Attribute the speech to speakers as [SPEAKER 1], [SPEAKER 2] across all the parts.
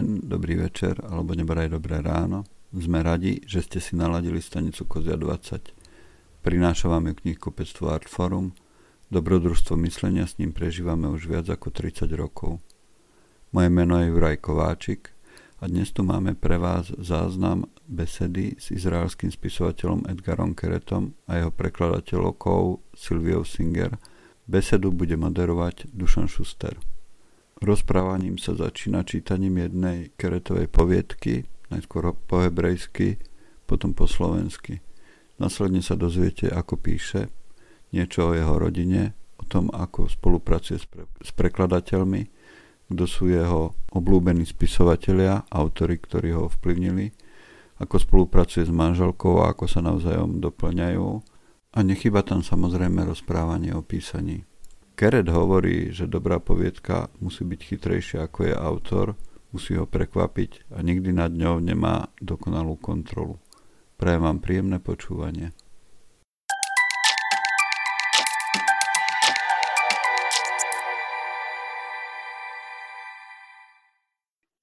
[SPEAKER 1] deň, dobrý večer, alebo nebraj dobré ráno. Sme radi, že ste si naladili stanicu Kozia 20. Prináša vám ju knihkupectvo Artforum. Dobrodružstvo myslenia s ním prežívame už viac ako 30 rokov. Moje meno je Juraj Kováčik a dnes tu máme pre vás záznam besedy s izraelským spisovateľom Edgarom Keretom a jeho prekladateľkou Silviou Singer. Besedu bude moderovať Dušan Šuster. Rozprávaním sa začína čítaním jednej keretovej poviedky, najskôr po hebrejsky, potom po slovensky. Následne sa dozviete, ako píše, niečo o jeho rodine, o tom, ako spolupracuje s, pre, s prekladateľmi, kto sú jeho oblúbení spisovatelia, autory, ktorí ho ovplyvnili, ako spolupracuje s manželkou a ako sa navzájom doplňajú. A nechyba tam samozrejme rozprávanie o písaní. Keret hovorí, že dobrá poviedka musí byť chytrejšia ako je autor, musí ho prekvapiť a nikdy nad ňou nemá dokonalú kontrolu. Prajem vám príjemné počúvanie.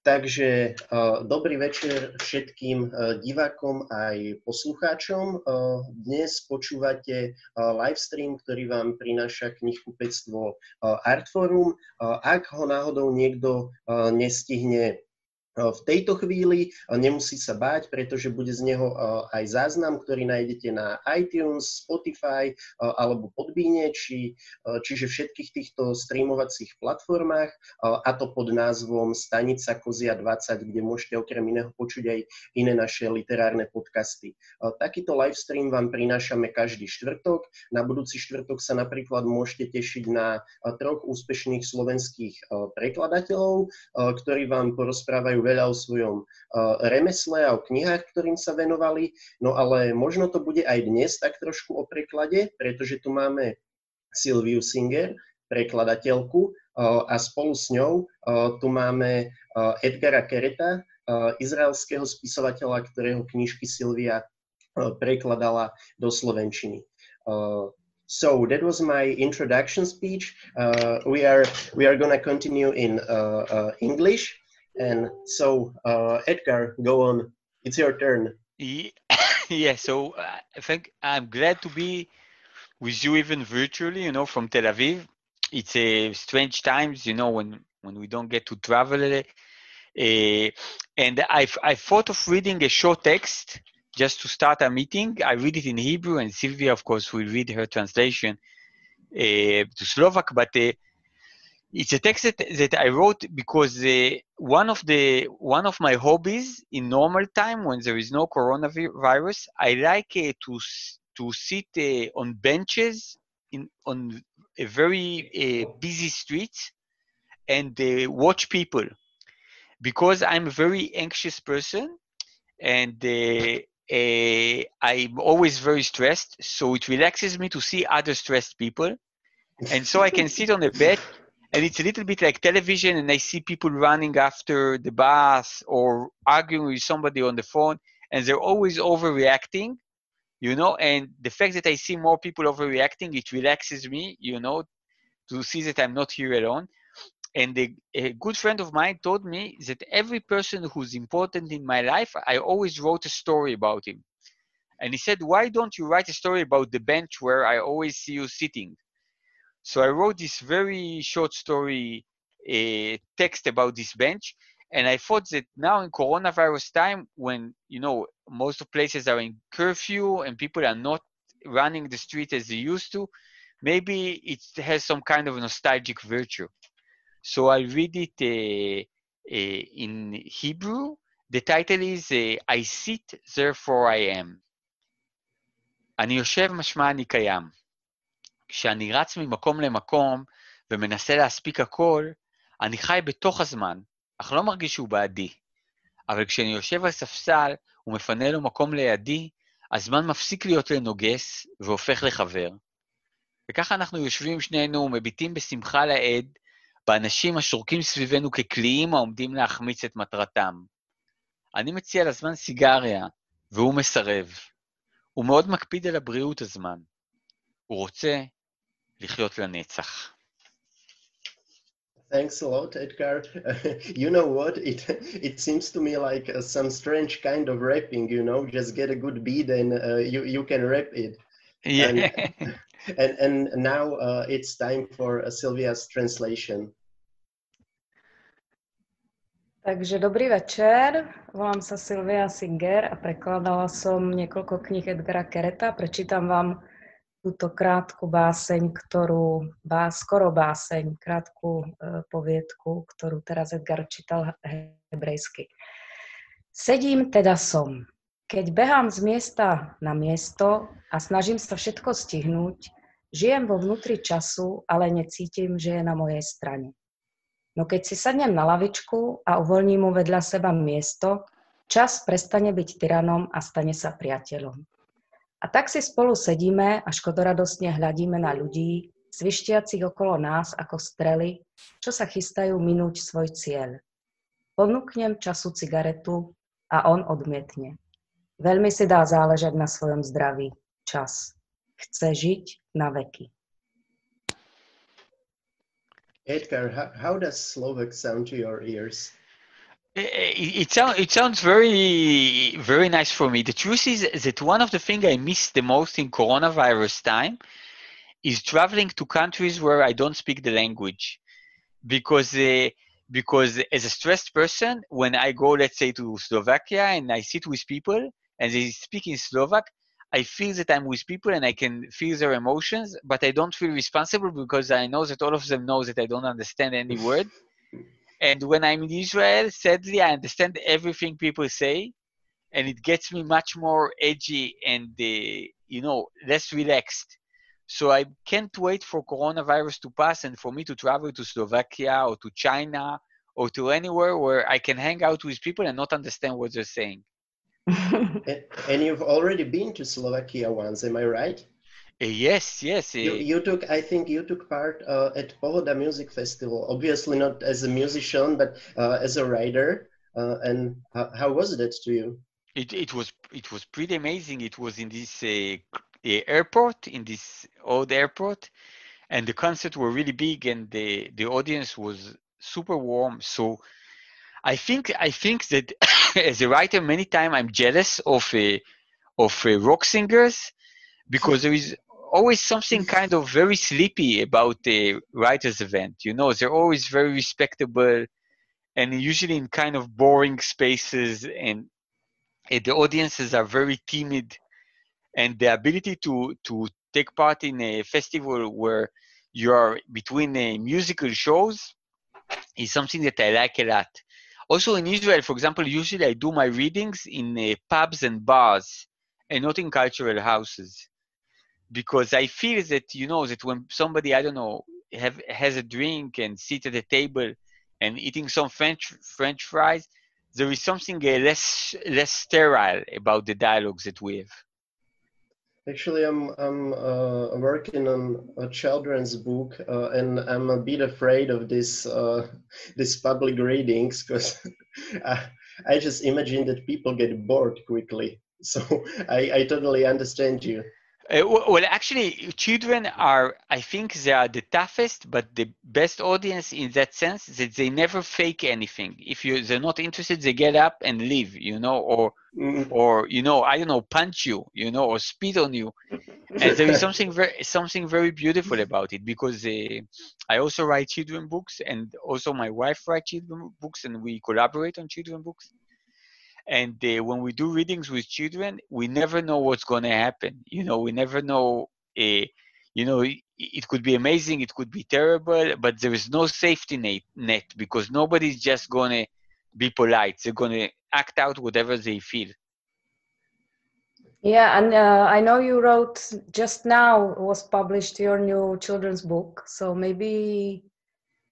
[SPEAKER 2] Takže uh, dobrý večer všetkým uh, divákom aj poslucháčom. Uh, dnes počúvate live stream, ktorý vám prináša knihkupectvo Artforum. Ak ho náhodou niekto nestihne v tejto chvíli nemusí sa báť, pretože bude z neho aj záznam, ktorý nájdete na iTunes, Spotify alebo Podbíne, či, čiže všetkých týchto streamovacích platformách a to pod názvom Stanica Kozia 20, kde môžete okrem iného počuť aj iné naše literárne podcasty. Takýto livestream vám prinášame každý štvrtok. Na budúci štvrtok sa napríklad môžete tešiť na troch úspešných slovenských prekladateľov, ktorí vám porozprávajú veľa o svojom uh, remesle a o knihách, ktorým sa venovali. No ale možno to bude aj dnes tak trošku o preklade, pretože tu máme Silviu Singer, prekladateľku, uh, a spolu s ňou uh, tu máme Edgara Kereta, izraelského spisovateľa, ktorého knižky Silvia prekladala do slovenčiny. So that was my introduction speech. Uh, we are we are going to continue in uh, uh, English. And so, uh, Edgar, go on. It's your turn.
[SPEAKER 3] Yeah, so uh, I think I'm glad to be with you even virtually, you know, from Tel Aviv. It's a strange times, you know, when, when we don't get to travel. Uh, and I, I thought of reading a short text just to start a meeting. I read it in Hebrew, and Sylvia, of course, will read her translation uh, to Slovak. But uh, it's a text that, that I wrote because uh, one of the one of my hobbies in normal time when there is no coronavirus, I like uh, to to sit uh, on benches in on a very uh, busy street and uh, watch people because I'm a very anxious person and uh, I'm always very stressed. So it relaxes me to see other stressed people, and so I can sit on a bed and it's a little bit like television and i see people running after the bus or arguing with somebody on the phone and they're always overreacting you know? And the fact that i see more people overreacting it relaxes me you know to see that i'm not here alone. And the, a good friend of mine told me that every person who's important in my life i always wrote a story about him. And he said why don't you write a story about the bench where i always see you sitting so I wrote this very short story uh, text about this bench, and I thought that now in coronavirus time, when you know most of places are in curfew and people are not running the street as they used to, maybe it has some kind of nostalgic virtue. So I read it uh, uh, in Hebrew. The title is I sit, therefore I am. אני יושב משמע אני קיים. כשאני רץ ממקום למקום ומנסה להספיק הכל, אני חי בתוך הזמן, אך לא מרגיש שהוא בעדי. אבל כשאני יושב על ספסל ומפנה לו מקום לידי, הזמן מפסיק להיות לנוגס והופך לחבר. וככה אנחנו יושבים שנינו ומביטים בשמחה לעד באנשים השורקים סביבנו כקליעים העומדים להחמיץ את מטרתם. אני מציע לזמן סיגריה, והוא מסרב. הוא מאוד מקפיד על הבריאות הזמן. הוא רוצה לחיות לנצח.
[SPEAKER 2] Thanks a lot, Edgar. you know what? It it seems to me like uh, some strange kind of rapping. You know, just get a good beat and uh, you you can rap it.
[SPEAKER 3] Yeah.
[SPEAKER 2] And and, and now uh, it's time for uh, Sylvia's translation.
[SPEAKER 4] Takže dobrý večer, volám sa Silvia Singer a prekladala som niekoľko kníh Edgara Kereta. Prečítam vám túto krátku báseň, ktorú, bá, skoro báseň, krátku e, poviedku, ktorú teraz Edgar čítal hebrejsky. Sedím teda som. Keď behám z miesta na miesto a snažím sa všetko stihnúť, žijem vo vnútri času, ale necítim, že je na mojej strane. No keď si sadnem na lavičku a uvoľním mu vedľa seba miesto, čas prestane byť tyranom a stane sa priateľom. A tak si spolu sedíme a škodoradostne hľadíme na ľudí, svištiacich okolo nás ako strely, čo sa chystajú minúť svoj cieľ. Ponúknem času cigaretu a on odmietne. Veľmi si dá záležať na svojom zdraví. Čas. Chce žiť na veky.
[SPEAKER 2] Edgar, how, how does Slovak sound to your ears?
[SPEAKER 3] It, it, sounds it sounds very very nice for me. The truth is that one of the things I miss the most in coronavirus time is traveling to countries where I don't speak the language, because uh, because as a stressed person, when I go let's say to Slovakia and I sit with people and they speak in Slovak, I feel that I'm with people and I can feel their emotions, but I don't feel responsible because I know that all of them know that I don't understand any word. And when I'm in Israel, sadly, I understand everything people say, and it gets me much more edgy and uh, you know less relaxed. So I can't wait for coronavirus to pass and for me to travel to Slovakia or to China or to anywhere where I can hang out with people and not understand what they're saying.
[SPEAKER 2] and you've already been to Slovakia once, am I right?
[SPEAKER 3] Yes, yes.
[SPEAKER 2] You, uh, you, took, I think you took part uh, at Pohoda Music Festival, obviously not as a musician, but uh, as a writer. Uh, and how was it to you?
[SPEAKER 3] It, it was it was pretty amazing. It was in this uh, airport, in this old airport, and the concerts were really big, and the the audience was super warm. So I think I think that as a writer, many times I'm jealous of a of rock singers because there is always something kind of very sleepy about the writers event you know? They're always very respectable and usually in kind of boring spaces and the audiences are very timid. And the ability to to take part in a festival where you are between uh, musical shows is something that i like a lot. Also in israel for example usually i do my readings in uh, pubs and bars and not in cultural houses because I feel that you know that when somebody I don't know have has a drink and sit at a table and eating some French French fries, there is something uh, less less sterile about the dialogues that we have.
[SPEAKER 2] Actually, I'm I'm uh, working on a children's book, uh, and I'm a bit afraid of this uh, this public readings because I, I just imagine that people get bored quickly. So I, I totally understand you.
[SPEAKER 3] Uh, well, actually, children are, I think, they are the toughest, but the best audience in that sense that they never fake anything. If you they're not interested, they get up and leave, you know, or mm. or you know, I don't know, punch you, you know, or spit on you. and there is something very something very beautiful about it because uh, I also write children books, and also my wife writes children books, and we collaborate on children books and uh, when we do readings with children we never know what's going to happen you know we never know uh, you know it, it, could be amazing it could be terrible but there is no safety net, net because nobody's just going to be polite they're going to act out whatever they feel.
[SPEAKER 4] Yeah and uh, i know you wrote just now was published your new children's book so maybe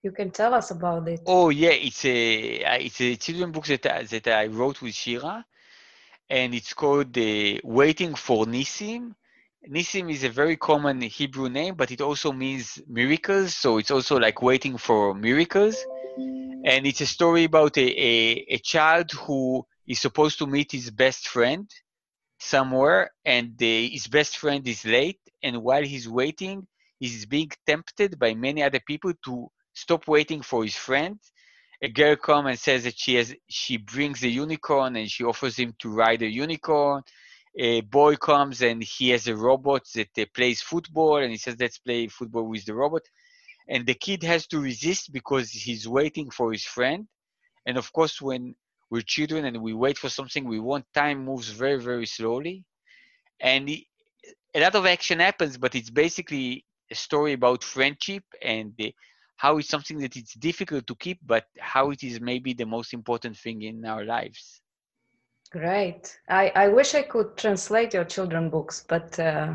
[SPEAKER 4] you can tell us about it.
[SPEAKER 3] Oh yeah, it's a uh, it's a children book that I, that I wrote with Shira, and it's called uh, "Waiting for Nisim. Nisim is a very common Hebrew name, but it also means miracles. So it's also like waiting for miracles. And it's a story about a, a, a child who is supposed to meet his best friend somewhere, and the, his best friend is late. And while he's waiting, he's being tempted by many other people to stop waiting for his friend. A girl comes and says that she has she brings a unicorn and she offers him to ride a unicorn. A boy comes and he has a robot that uh, plays football and he says let's play football with the robot. And the kid has to resist because he's waiting for his friend. And of course, when we're children and we wait for something we want, time moves very very slowly, and a lot of action happens. But it's basically a story about friendship and the, how it's something that it's difficult to keep, but how it is maybe the most important thing in our lives.
[SPEAKER 4] Great. I, I wish I could translate your children books, but uh,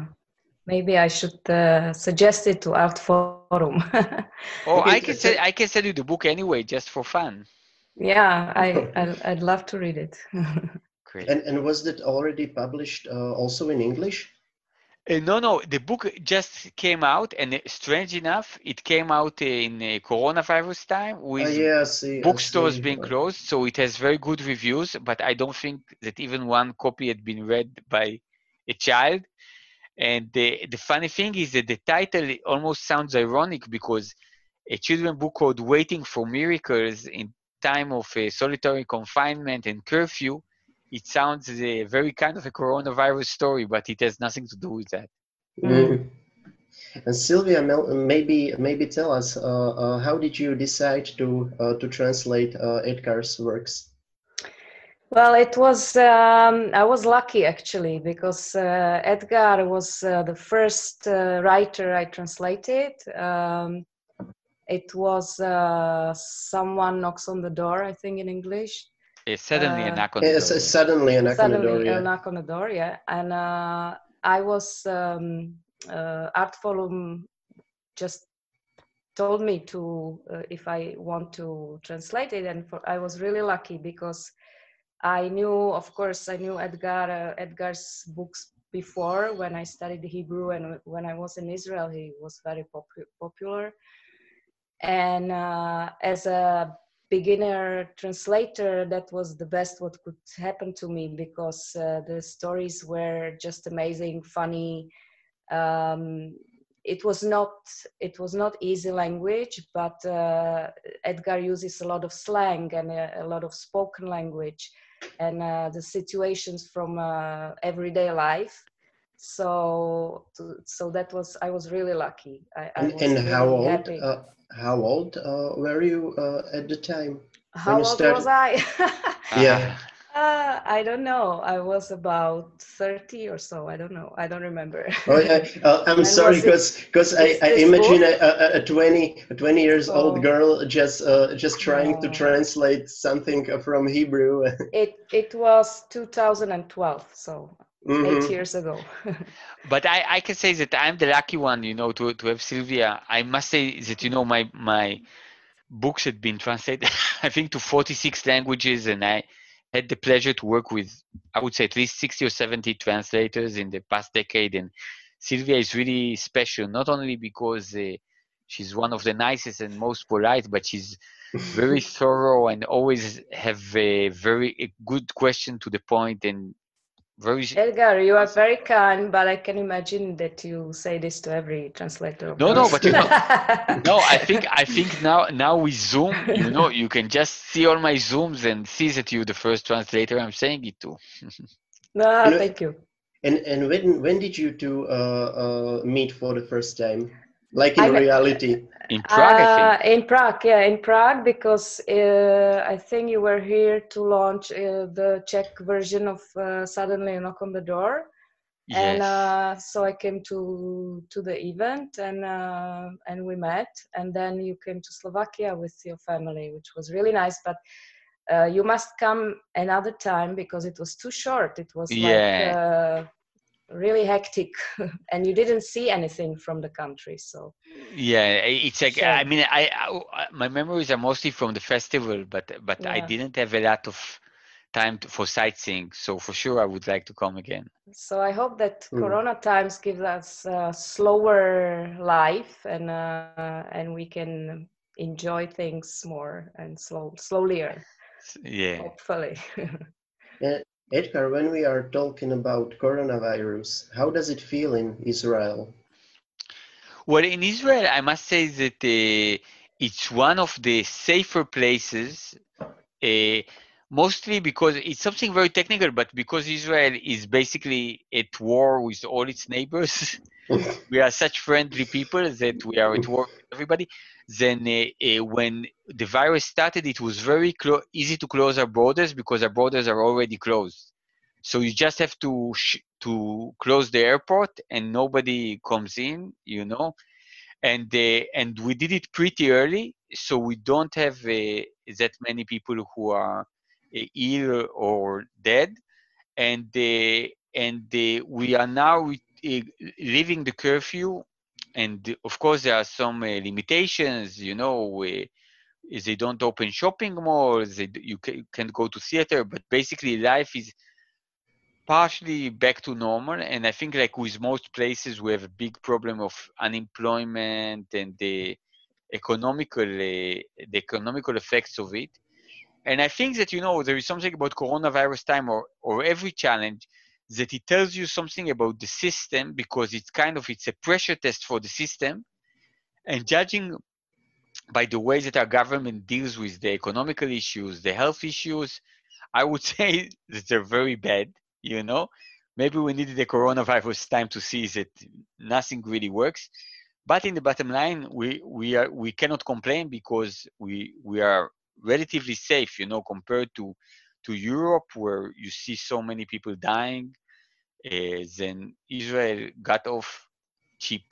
[SPEAKER 4] maybe I should uh, suggest it to Artforum.
[SPEAKER 3] oh, I can say I can send you the book anyway, just for fun.
[SPEAKER 4] Yeah, I I'd, I'd love to read it.
[SPEAKER 2] Great. And and was that already published uh, also in English?
[SPEAKER 3] Uh, no, no, the book just came out, and uh, strange enough, it came out in uh, coronavirus time with uh, yeah, see, bookstores being closed. So it has very good reviews, but I don't think that even one copy had been read by a child. And the, the funny thing is that the title almost sounds ironic because a children book called Waiting for Miracles in time of solitary confinement and curfew it sounds a very kind of a coronavirus story, but it has nothing to do with that.
[SPEAKER 2] Mm. And Sylvia, maybe maybe tell us uh, uh, how did you decide to uh, to translate uh, Edgar's works?
[SPEAKER 4] Well, it was um, I was lucky actually because uh, Edgar was uh, the first writer I translated. Um, it was someone knocks on the door, I think in English,
[SPEAKER 3] it's suddenly uh, a knock on the door.
[SPEAKER 2] It's suddenly a knock
[SPEAKER 4] suddenly
[SPEAKER 2] on the door.
[SPEAKER 4] Yeah. a knock on the door. Yeah, and uh, I was um, uh, Artforum just told me to uh, if I want to translate it, and for, I was really lucky because I knew, of course, I knew Edgar uh, Edgar's books before when I studied Hebrew and when I was in Israel, he was very popu- popular. And uh, as a beginner translator that was the best what could happen to me because uh, the stories were just amazing funny. Um, it was not it was not easy language but uh, edgar uses a lot of slang and a, a lot of spoken language and uh, the situations from uh, everyday life. So so that was i was really lucky. I, I
[SPEAKER 2] and, and really how old how old uh, were you uh, at the time?
[SPEAKER 4] How old started? was I?
[SPEAKER 2] yeah.
[SPEAKER 4] Uh, I don't know. I was about 30 or so. I don't know. I don't remember.
[SPEAKER 2] oh, yeah. Uh, I'm sorry because because I, I imagine a, a, 20 a 20 years oh. old girl just uh, just trying oh. to translate something from Hebrew.
[SPEAKER 4] it it was 2012, so mm-hmm. eight years ago.
[SPEAKER 3] but I, I can say that I'm the lucky one, you know, to, to have Sylvia. I must say that, you know, my, my books had been translated, I think, to 46 languages, and I had the pleasure to work with, I would say, at least 60 or 70 translators in the past decade. And Sylvia is really special, not only because uh, she's one of the nicest and most polite, but she's very thorough and always have a very a good question to the point and very
[SPEAKER 4] Edgar, you are very kind, but I can imagine that you say this to every translator.
[SPEAKER 3] No, no, but you know, no, I think I think now now with Zoom, you know, you can just see all my zooms and see that you're the first translator I'm saying it to.
[SPEAKER 4] no, thank you.
[SPEAKER 2] And and when when did you two uh, uh, meet for the first time? Like in I, reality.
[SPEAKER 3] In prague uh,
[SPEAKER 4] in prague yeah in prague because uh, i think you were here to launch uh, the czech version of uh, suddenly knock on the door. Yes. and uh, so i came to to the event and uh, and we met. And then you came to slovakia with your family which was really nice. But you must come another time because it was too short. It was yeah. like really hectic and you didn't see anything from the country so.
[SPEAKER 3] Yeah it's like so, i mean I, I, my memories are mostly from the festival but but yeah. i didn't have a lot of time to, for sightseeing so for sure i would like to come again.
[SPEAKER 4] So i hope that mm. corona times give us a slower life and uh, and we can enjoy things more and slow slowlier.
[SPEAKER 3] Yeah.
[SPEAKER 4] Hopefully.
[SPEAKER 2] Yeah Edgar, when we are talking about coronavirus, how does it feel in Israel?
[SPEAKER 3] Well, in Israel, I must say that uh, it's one of the safer places, uh, mostly because it's something very technical, but because Israel is basically at war with all its neighbors, we are such friendly people that we are at war with everybody. Then uh, uh, when the virus started, it was very clo- easy to close our borders because our borders are already closed. So you just have to sh- to close the airport and nobody comes in, you know and uh, and we did it pretty early, so we don't have uh, that many people who are ill or dead, and uh, and uh, we are now uh, leaving the curfew, and of course there are some limitations, you know. they don't open shopping malls, they, you can, can't go to theater, but basically life is partially back to normal and i think like with most places we have a big problem of unemployment and the economical uh, the economical effects of it and i think that you know there is something about coronavirus time or or every challenge that it tells you something about the system because it's kind of it's a pressure test for the system. And judging by the way that our government deals with the economical issues the health issues i would say that they're very bad you know. Maybe we needed the coronavirus time to see that nothing really works. But in the bottom line we we are we cannot complain because we we are relatively safe you know compared to to europe where you see so many people dying uh, then israel got off cheap.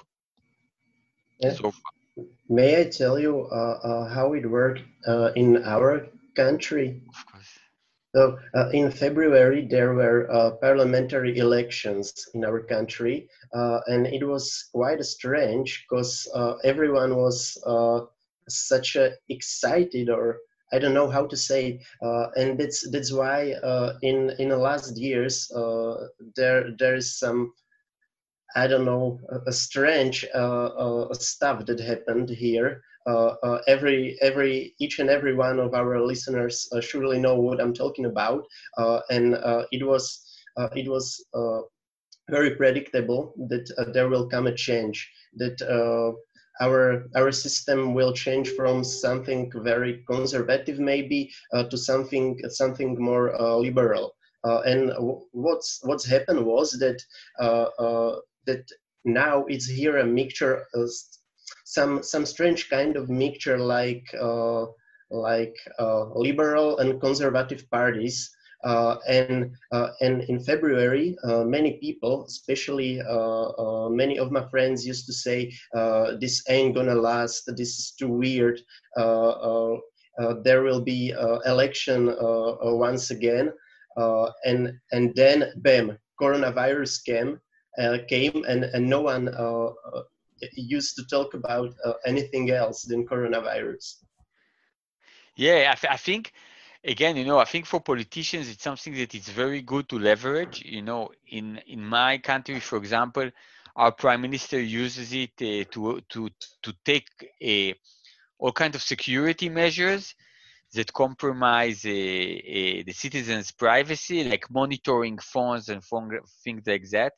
[SPEAKER 2] Yeah. so may i tell you uh, uh, how it worked uh, in our country?
[SPEAKER 3] Of course.
[SPEAKER 2] So uh, in February, there were uh, parliamentary elections in our country, uh, and it was quite strange because uh, everyone was uh, such a excited, or I don't know how to say, uh, and that's that's why uh, in in the last years uh, there there is some I don't know a, strange uh, stuff that happened here. Uh, uh, every every each and every one of our listeners uh, surely know what I'm talking about, and it was it was very predictable that there will come a change that our our system will change from something very conservative maybe uh, to something something more uh, liberal uh, and what's what's happened was that that now it's here a mixture some some strange kind of mixture like uh, like uh, liberal and conservative parties. Uh, and uh, and in February, uh, many people, especially uh, uh many of my friends, used to say, uh, "This ain't gonna last. This is too weird. Uh, there will be election once again." and and then, bam, coronavirus came, came, and and no one used to talk about uh, anything else than coronavirus.
[SPEAKER 3] Yeah, I, I think again, you know, I think for politicians, it's something that it's very good to leverage. You know, in in my country, for example, our prime minister uses it uh, to to to take a all kinds of security measures that compromise uh, uh, the citizens' privacy, like monitoring phones and phone, things like that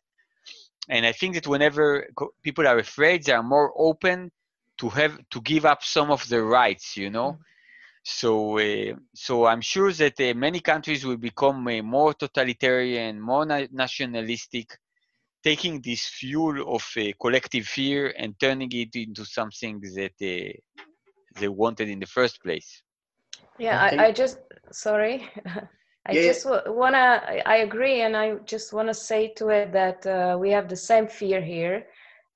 [SPEAKER 3] and i think that whenever people are afraid they are more open to have to give up some of their rights you know mm-hmm. So uh, so i'm sure that uh, many countries will become uh, more totalitarian more na- nationalistic taking this fuel of uh, collective fear and turning it into something that uh, they wanted in the first place
[SPEAKER 4] yeah i, I just sorry I yeah. just w- wanna. I agree, and I just wanna say to it that uh, we have the same fear here,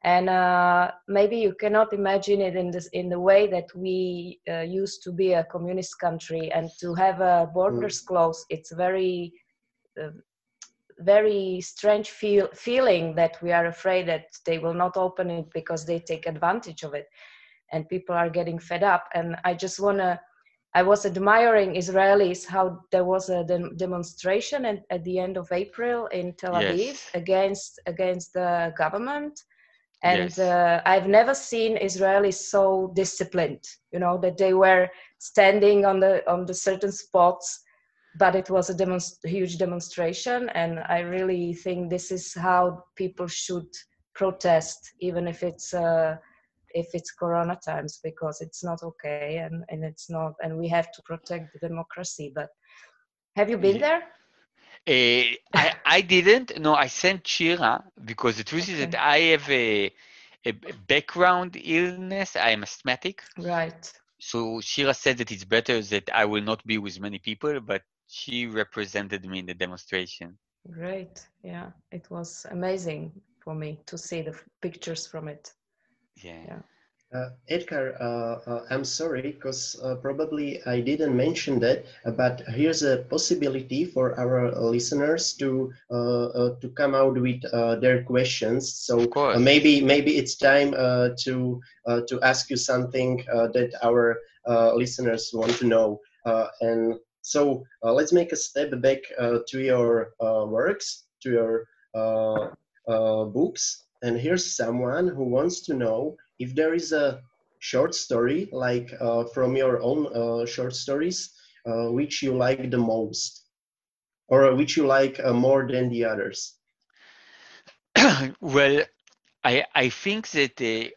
[SPEAKER 4] and uh, maybe you cannot imagine it in this in the way that we uh, used to be a communist country and to have uh, borders mm. closed. It's very, uh, very strange feel feeling that we are afraid that they will not open it because they take advantage of it, and people are getting fed up. And I just wanna I was admiring Israelis how there was a de- demonstration at, at, the end of April in Tel Aviv yes. against against the government, and yes. uh, I've never seen Israelis so disciplined. You know that they were standing on the on the certain spots, but it was a demonst- huge demonstration, and I really think this is how people should protest, even if it's. Uh, if it's corona times because it's not okay and, and it's not and we have to protect the democracy but have you been there
[SPEAKER 3] uh, I, I didn't no i sent shira because the truth okay. is that i have a, a background illness i am asthmatic
[SPEAKER 4] right
[SPEAKER 3] so shira said that it's better that i will not be with many people but she represented me in the demonstration
[SPEAKER 4] Great. Yeah, it was amazing for me to see the pictures from it.
[SPEAKER 3] Yeah. yeah.
[SPEAKER 2] Uh, Edgar, uh, uh, I'm sorry because uh, probably I didn't mention that, but here's a possibility for our listeners to uh, uh, to come out with their questions. So maybe maybe it's time to to ask you something that our listeners want to know. and so uh, let's make a step back uh, to your uh, works, to your books. And here's someone who wants to know if there is a short story, like uh, from your own uh, short stories, uh, which you like the most, or which you like more than the others.
[SPEAKER 3] well, I I think that uh,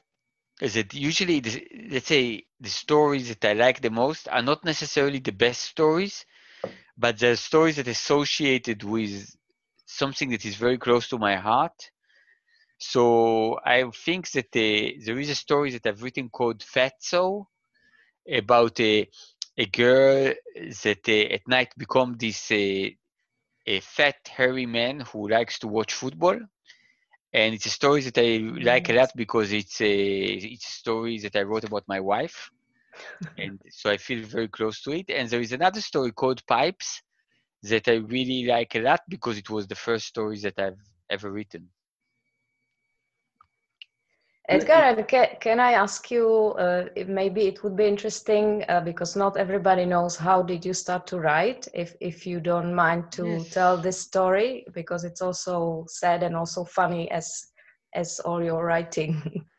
[SPEAKER 3] that usually the, let's say the stories that I like the most are not necessarily the best stories, but the stories that associated with something that is very close to my heart. So I think that uh, there is a story that I've written called Fatso about a, a girl that uh, at night become this uh, a fat hairy man who likes to watch football and it's a story that I like a lot because it's a it's a story that I wrote about my wife, and so I feel very close to it. And there is another story called Pipes that I really like a lot because it was the first story that I've ever written.
[SPEAKER 4] Edgar, can, can I ask you, uh, maybe it would be interesting uh, because not everybody knows how did you start to write, if, if you don't mind to yes. tell this story, because it's also sad and also funny as, as all your writing.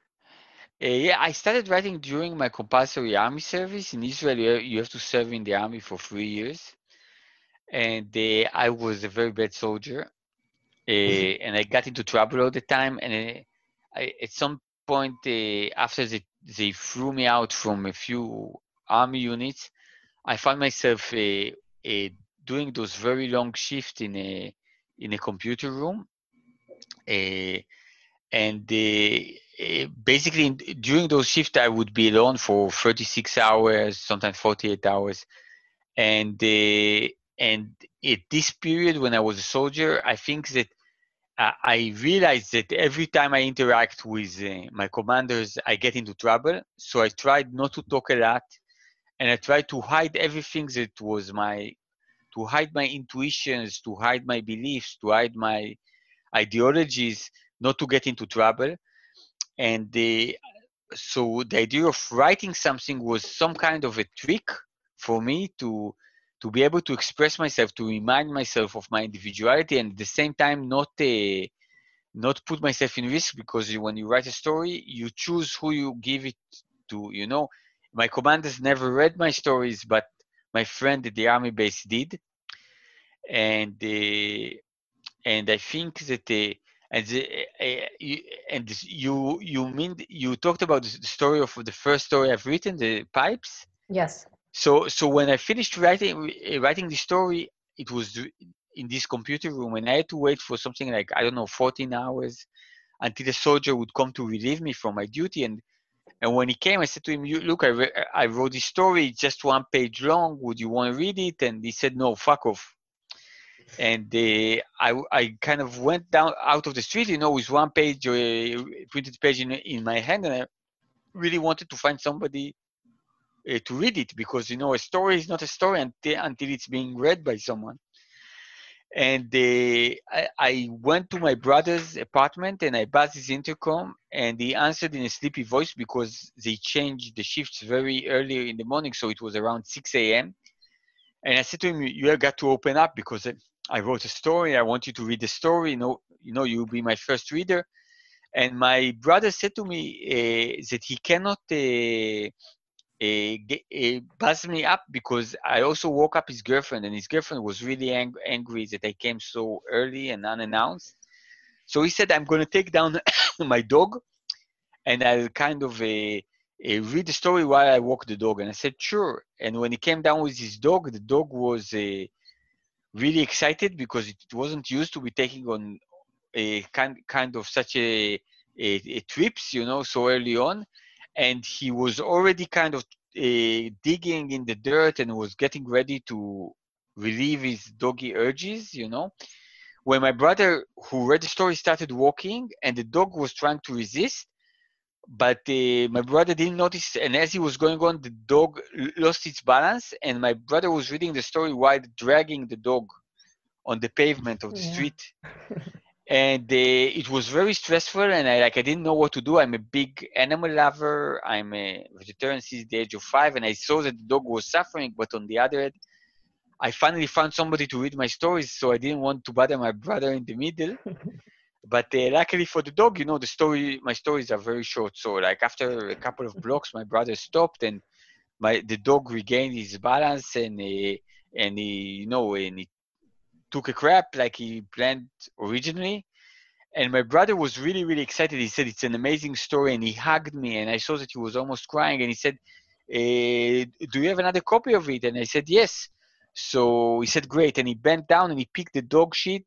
[SPEAKER 3] Uh, yeah, I started writing during my compulsory army service. In Israel, you have to serve in the army for three years. And uh, I was a very bad soldier. Uh, mm-hmm. and I got into trouble all the time. And uh, I, at some point after they, they threw me out from a few army units, I found myself uh, uh, doing those very long shifts in a in a computer room, uh, and basically during those shifts I would be alone for 36 hours, sometimes 48 hours, and and at this period when I was a soldier, I think that I realized that every time I interact with uh, my commanders, I get into trouble. So I tried not to talk a lot, and I tried to hide everything that was my, to hide my intuitions, to hide my beliefs, to hide my ideologies, not to get into trouble. And the, so the idea of writing something was some kind of a trick for me to to be able to express myself, to remind myself of my individuality, and at the same time not uh, not put myself in risk because when you write a story, you choose who you give it to. You know, my commanders never read my stories, but my friend at the army base did, and uh, and I think that. Uh, and the, uh, you, and you you mean you talked about the story of the first story I've written, the pipes.
[SPEAKER 4] Yes.
[SPEAKER 3] So so when I finished writing writing the story, it was in this computer room, and I had to wait for something like I don't know 14 hours until the soldier would come to relieve me from my duty. And and when he came, I said to him, "Look, I re- I wrote this story, just one page long. Would you want to read it?" And he said, "No, fuck off." And uh, I I kind of went down out of the street, you know, with one page, uh, printed page in in my hand, and I really wanted to find somebody uh, to read it because you know a story is not a story until, until it's being read by someone. And uh, I, I, went to my brother's apartment and I buzzed his intercom and he answered in a sleepy voice because they changed the shifts very early in the morning so it was around 6 a.m and I said to him you have got to open up because I wrote a story. I want you to read the story. You know you know you'll be my first reader. And my brother said to me uh, that he cannot uh, uh, buzzed me up because I also woke up his girlfriend, and his girlfriend was really ang- angry that I came so early and unannounced. So he said, "I'm going to take down my dog, and I'll kind of read the story while I walk the dog. And I said, sure. And when he came down with his dog, the dog was really excited because it wasn't used to be taking on a kind kind of such a, a, a trips, you know, so early on, and he was already kind of uh, digging in the dirt and was getting ready to relieve his doggy urges, you know. When my brother, who read the story, started walking, and the dog was trying to resist, but uh, my brother didn't notice and as he was going on the dog lost its balance and my brother was reading the story while dragging the dog on the pavement of the yeah. street and uh, it was very stressful and i like i didn't know what to do. I'm a big animal lover. I'm a vegetarian since the age of five and i saw that the dog was suffering but on the other hand i finally found somebody to read my stories so i didn't want to bother my brother in the middle. But uh, luckily for the dog, you know, the story, my stories are very short. So like after a couple of blocks, my brother stopped and my the dog regained his balance and uh, and he, you know, and he took a crap like he planned originally. And my brother was really, really excited. He said it's an amazing story, and he hugged me. And I saw that he was almost crying. And he said, uh, "Do you have another copy of it?" And I said, "Yes." So he said, "Great." And he bent down and he picked the dog shit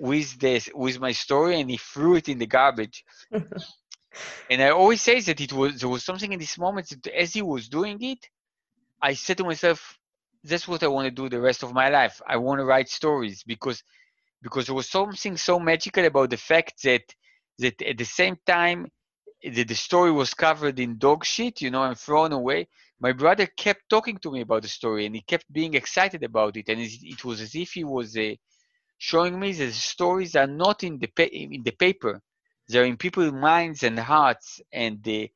[SPEAKER 3] with this with my story and he threw it in the garbage and i always say that it was there was something in this moment that as he was doing it i said to myself that's what i want to do the rest of my life i want to write stories because because there was something so magical about the fact that that at the same time that the story was covered in dog shit you know and thrown away my brother kept talking to me about the story and he kept being excited about it and it was as if he was a showing me that stories are not in the pa- in the paper; they're in people's minds and hearts. And the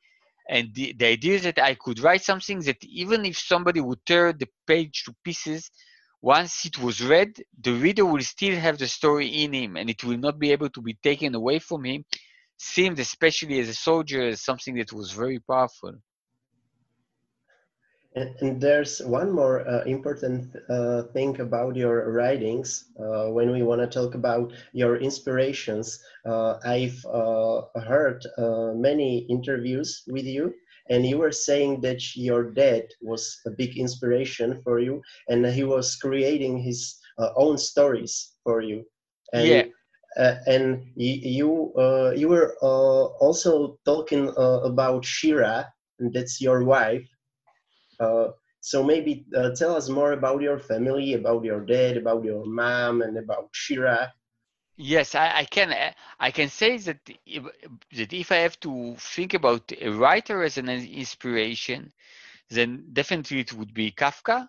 [SPEAKER 3] and the, the idea that I could write something that even if somebody would tear the page to pieces, once it was read, the reader will still have the story in him, and it will not be able to be taken away from him. Seemed, especially as a soldier, as something that was very powerful.
[SPEAKER 2] And, there's one more uh, important uh, thing about your writings. Uh, when we want to talk about your inspirations, uh, I've uh, heard uh, many interviews with you, and you were saying that your dad was a big inspiration for you, and he was creating his own stories for you. And,
[SPEAKER 3] yeah.
[SPEAKER 2] and you you were also talking about Shira, and that's your wife uh, so maybe uh, tell us more about your family, about your dad, about your mom, and about Shira.
[SPEAKER 3] Yes, I, I can. Uh, I can say that if, that if I have to think about a writer as an inspiration, then definitely it would be Kafka,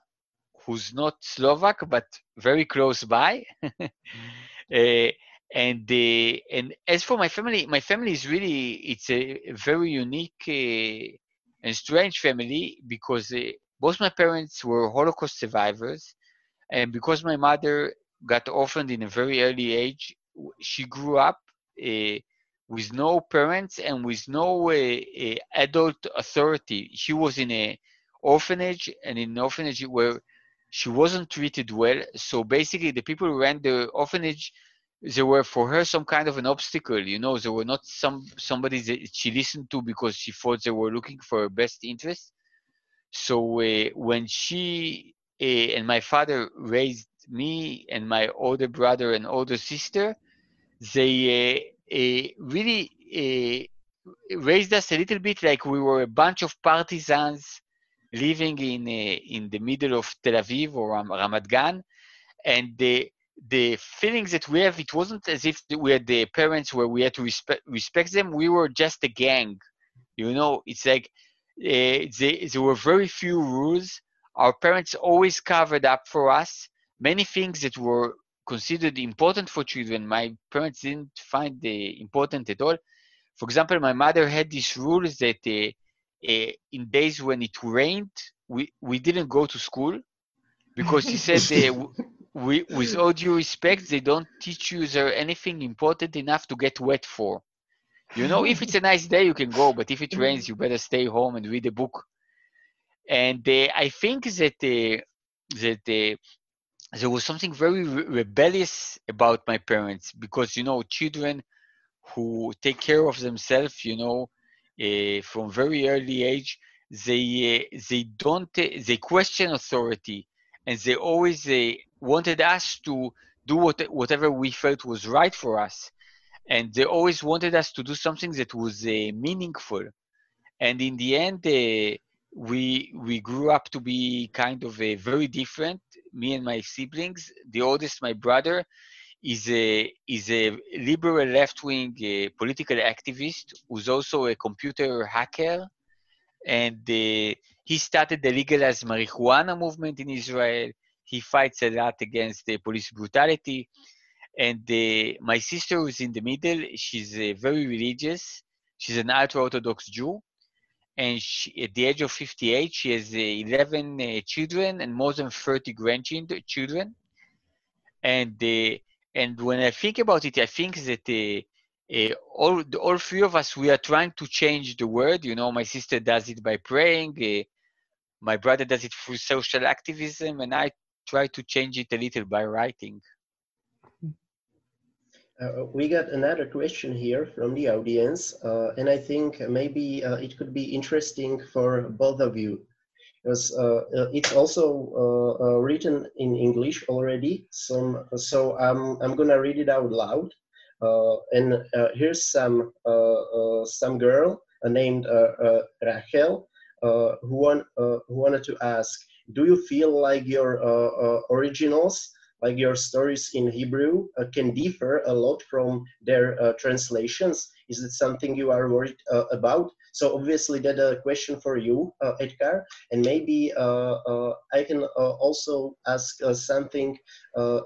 [SPEAKER 3] who's not Slovak but very close by. uh, and uh, and as for my family, my family is really it's a very unique uh, and strange family because uh, both my parents were Holocaust survivors, and because my mother got orphaned in a very early age, she grew up uh, with no parents and with no uh, adult authority. She was in a orphanage, and in an orphanage where she wasn't treated well. So basically, the people who ran the orphanage they were for her some kind of an obstacle you know? They were not some somebody that she listened to because she thought they were looking for her best interest. So uh, when she uh, and my father raised me and my older brother and older sister they uh, really raised us a little bit like we were a bunch of partisans living in in the middle of Tel Aviv or Ramat Gan, and they the feelings that we have, it wasn't as if we had the parents where we had to respect respect them. We were just a gang, you know. It's like uh, they, there were very few rules. Our parents always covered up for us. Many things that were considered important for children, my parents didn't find the important at all. For example, my mother had these rules that uh, uh, in days when it rained, we, we didn't go to school because she said we, with all due respect, they don't teach you there anything important enough to get wet for. You know, if it's a nice day, you can go, but if it rains, you better stay home and read a book. And uh, I think that uh, that uh, there was something very re- rebellious about my parents because you know, children who take care of themselves, you know, uh, from very early age, they uh, they don't they question authority, and they always wanted us to do what, whatever we felt was right for us, and they always wanted us to do something that was meaningful, and in the end we we grew up to be kind of a very different. Me and my siblings the oldest my brother is a is a liberal left-wing uh, political activist who's also a computer hacker. And uh, he started the legalized marijuana movement in israel he fights a lot against the police brutality and uh, my sister who's in the middle she's very religious she's an ultra-orthodox jew and she, at the age of 58, she has uh, 11 uh, children and more than 30 grandchildren. And uh, and when I think about it, I think that uh, uh, all all three of us we are trying to change the world. You know, my sister does it by praying, uh, my brother does it through social activism, and I try to change it a little by writing.
[SPEAKER 2] Uh, we got another question here from the audience, uh, and I think maybe uh, it could be interesting for both of you because uh, uh, it's also uh, written in English already. So, so I'm, I'm gonna read it out loud. and here's some some girl named Rachel who, want, who wanted to ask, do you feel like your originals like your stories in Hebrew uh, can differ a lot from their uh, translations. Is it something you are worried uh, about? So obviously that's a question for you, uh, Etgar, and maybe uh, uh, I can also ask something,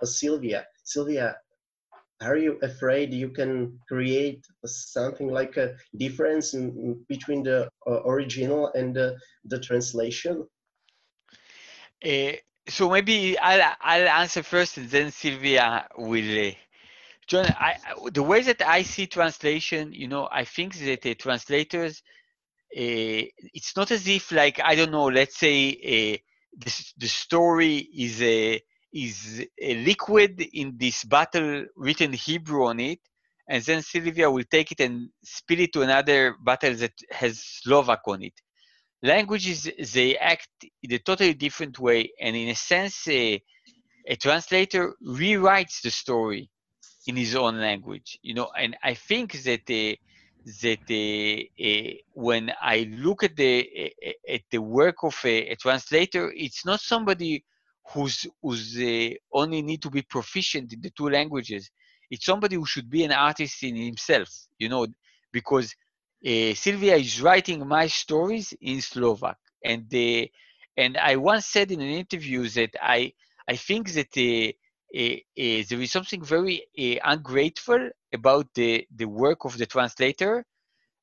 [SPEAKER 2] Silvia. Silvia, are you afraid you can create something like a difference in, between the original and the, the translation?
[SPEAKER 3] Uh, so maybe I'll, I'll answer first and then Silvia will. Uh, John, I, the way that I see translation, you know, I think that the translators, uh, it's not as if like, I don't know, let's say uh, the, the story is a, is a liquid in this bottle written Hebrew on it, and then Silvia will take it and spill it to another bottle that has Slovak on it languages they act in a totally different way and in a sense a, a translator rewrites the story in his own language you know? And i think that uh, that uh, uh, when i look at the at the work of a, a translator it's not somebody who's who's uh, only need to be proficient in the two languages. It's somebody who should be an artist in himself you know? Because uh, Silvia is writing my stories in Slovak, and uh, and I once said in an interview that I I think that uh, there is something very ungrateful about the the work of the translator,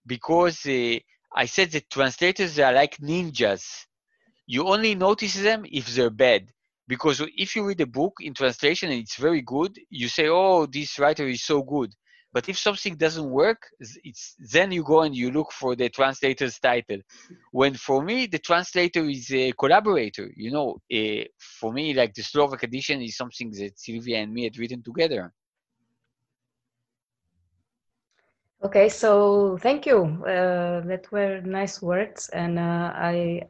[SPEAKER 3] because I said that translators are like ninjas. You only notice them if they're bad because if you read a book in translation and it's very good you say oh this writer is so good but if something doesn't work, it's then you go and you look for the translator's title. When for me, the translator is a collaborator. You know, for me, like the Slovak edition is something that Silvia and me had written together.
[SPEAKER 4] Okay, so thank you. Uh, that were nice words, and uh, I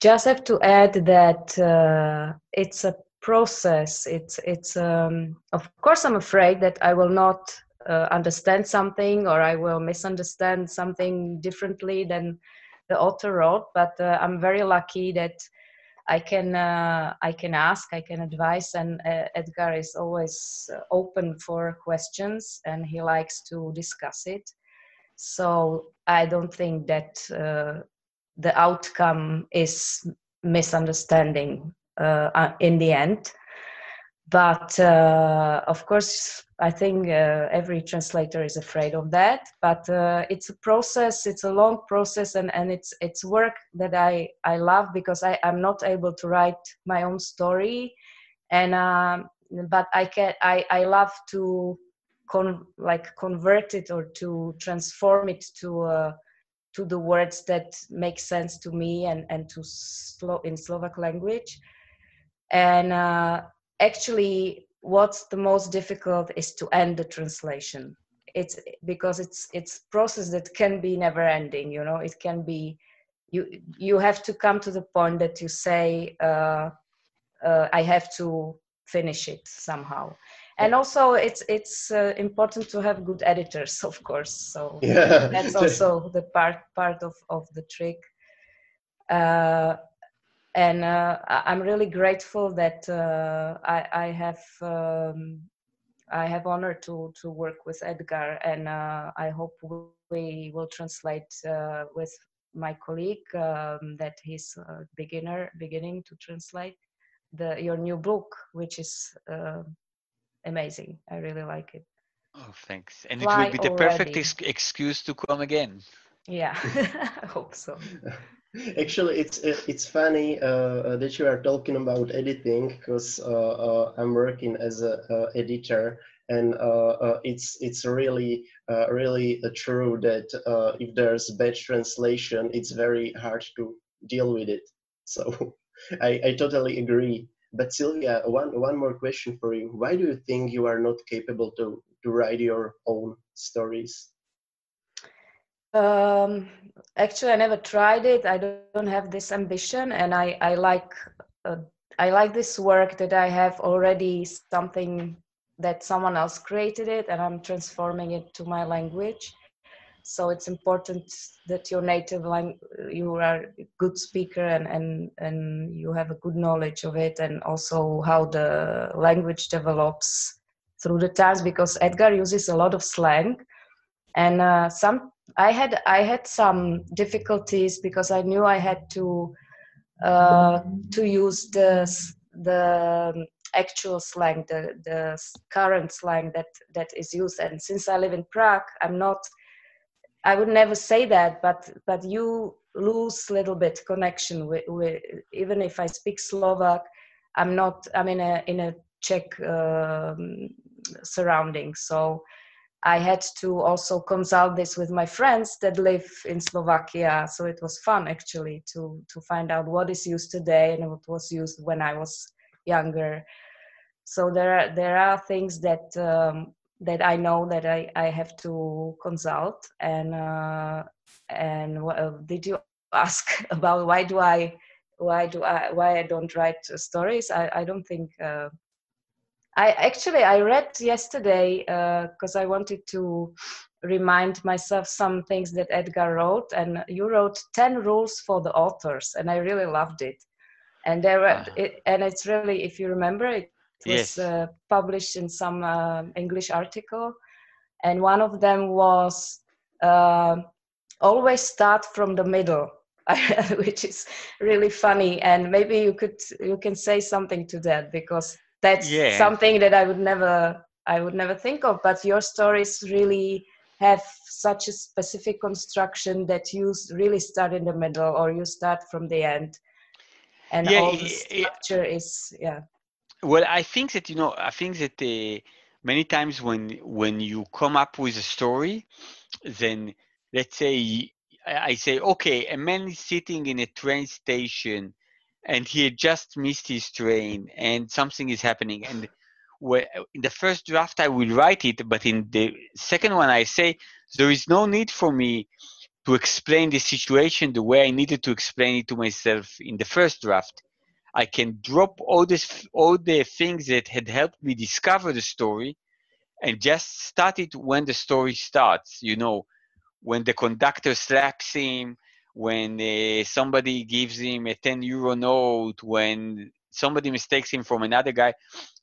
[SPEAKER 4] just have to add that uh, it's a process. It's it's um, of course I'm afraid that I will not uh, understand something or I will misunderstand something differently than the author wrote. But uh, I'm very lucky that I can uh, I can ask, I can advise, and uh, Etgar is always uh, open for questions and he likes to discuss it. So I don't think that uh, the outcome is misunderstanding in the end but uh, of course i think uh, every translator is afraid of that. But uh, it's a process it's a long process and, and it's it's work that i i love because i i'm not able to write my own story. And um, but i can i i love to con like convert it or to transform it to uh, to the words that make sense to me and and to slow in slovak language. And uh, actually what's the most difficult is to end the translation. It's because it's it's process that can be never ending you know? It can be you you have to come to the point that you say uh, uh, i have to finish it somehow. And also it's it's uh, important to have good editors of course so yeah. that's also the part part of of the trick. Uh, and uh, i'm really grateful that uh, I, I have um, I have honor to to work with Etgar, and uh, I hope we will translate uh, with my colleague um, that he's beginner beginning to translate the your new book, which is uh, amazing. I really like it.
[SPEAKER 3] Oh, thanks! And Fly it will be the already. perfect ex- excuse to come again.
[SPEAKER 4] Yeah, I hope so.
[SPEAKER 2] Actually, it's it's funny uh, that you are talking about editing because uh, uh, I'm working as a editor, and uh, uh, it's it's really uh, really true that if there's bad translation, it's very hard to deal with it. So I, I totally agree. But Silvia, one one more question for you: Why do you think you are not capable to to write your own stories?
[SPEAKER 4] Um, actually, I never tried it. I don't have this ambition, and I I like uh, I like this work that I have already something that someone else created it, and I'm transforming it to my language. So it's important that your native language, you are a good speaker, and and and you have a good knowledge of it, and also how the language develops through the times. Because Etgar uses a lot of slang, and uh, some I had I had some difficulties because I knew I had to uh, to use the the actual slang, the the current slang that that is used. And since I live in Prague, I'm not. I would never say that, but but you lose a little bit connection with, with even if I speak Slovak. I'm not. I'm in a in a Czech um, surrounding, so I had to also consult this with my friends that live in Slovakia. So it was fun actually to to find out what is used today and what was used when I was younger. So there are there are things that um, that I know that I, I have to consult and uh, and uh, did you ask about why do I why do I why I don't write stories? I, I don't think uh, I actually I read yesterday because uh, I wanted to remind myself some things that Etgar wrote, and you wrote ten rules for the authors, and I really loved it. And there were, uh-huh. it, and it's really, if you remember, it was yes. uh, published in some uh, English article, and one of them was uh, always start from the middle. which is really funny and maybe you could you can say something to that because that's yeah. something that i would never i would never think of but your stories really have such a specific construction that you really start in the middle or you start from the end and yeah, all the structure is yeah
[SPEAKER 3] well i think that you know i think that uh, many times when when you come up with a story then let's say i say okay a man is sitting in a train station and he had just missed his train and something is happening. And in the first draft i will write it but in the second one i say there is no need for me to explain the situation the way i needed to explain it to myself in the first draft. I can drop all this all the things that had helped me discover the story and just start it when the story starts you know when the conductor slaps him when uh, somebody gives him a 10 euro note, when somebody mistakes him from another guy,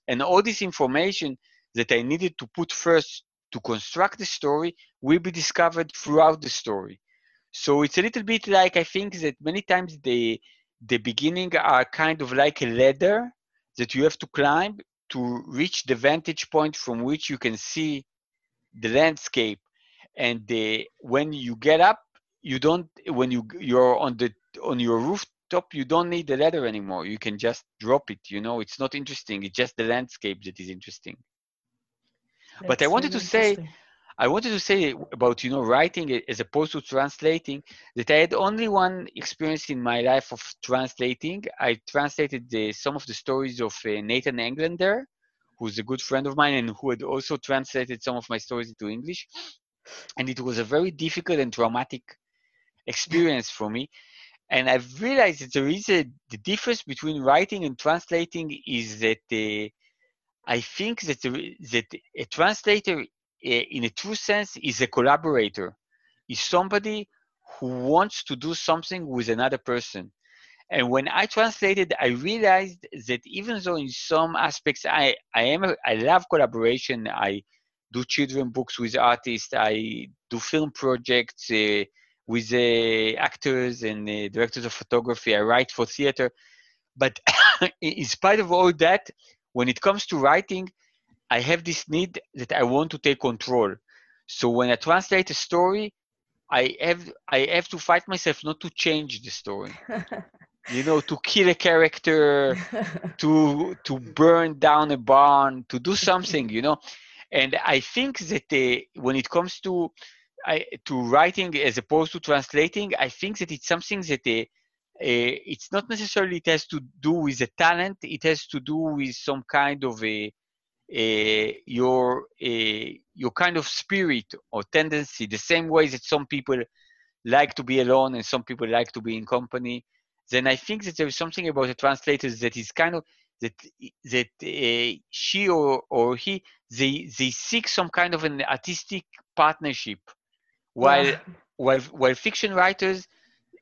[SPEAKER 3] and all this information that I needed to put first to construct the story will be discovered throughout the story. So it's a little bit like I think that many times the the beginning are kind of like a ladder that you have to climb to reach the vantage point from which you can see the landscape. And the, when you get up, you don't when you you're on the on your rooftop you don't need the ladder anymore. You can just drop it you know? It's not interesting. It's just the landscape that is interesting. That's but i wanted to say i wanted to say about you know writing as opposed to translating that i had only one experience in my life of translating. I translated the, some of the stories of uh, nathan englander who's a good friend of mine and who had also translated some of my stories into English. And it was a very difficult and traumatic experience for me. And I've realized that there is a the difference between writing and translating is that uh, I think that the, that a translator, uh, in a true sense, is a collaborator, is somebody who wants to do something with another person. And when I translated, I realized that even though in some aspects I, I am a, I love collaboration. I do children books with artists. I do film projects uh, with uh, actors and uh, directors of photography. I write for theater. But in spite of all that, when it comes to writing, I have this need that I want to take control. So when I translate a story, I have I have to fight myself not to change the story. you know, to kill a character, to to burn down a barn, to do something, you know. And I think that uh, when it comes to I, to writing as opposed to translating, I think that it's something that uh, uh, it's not necessarily it has to do with the talent. It has to do with some kind of a, a your a, your kind of spirit or tendency. The same way that some people like to be alone and some people like to be in company then I think that there is something about the translators that is kind of that that uh, she or, or he they they seek some kind of an artistic partnership, while yeah. while while fiction writers,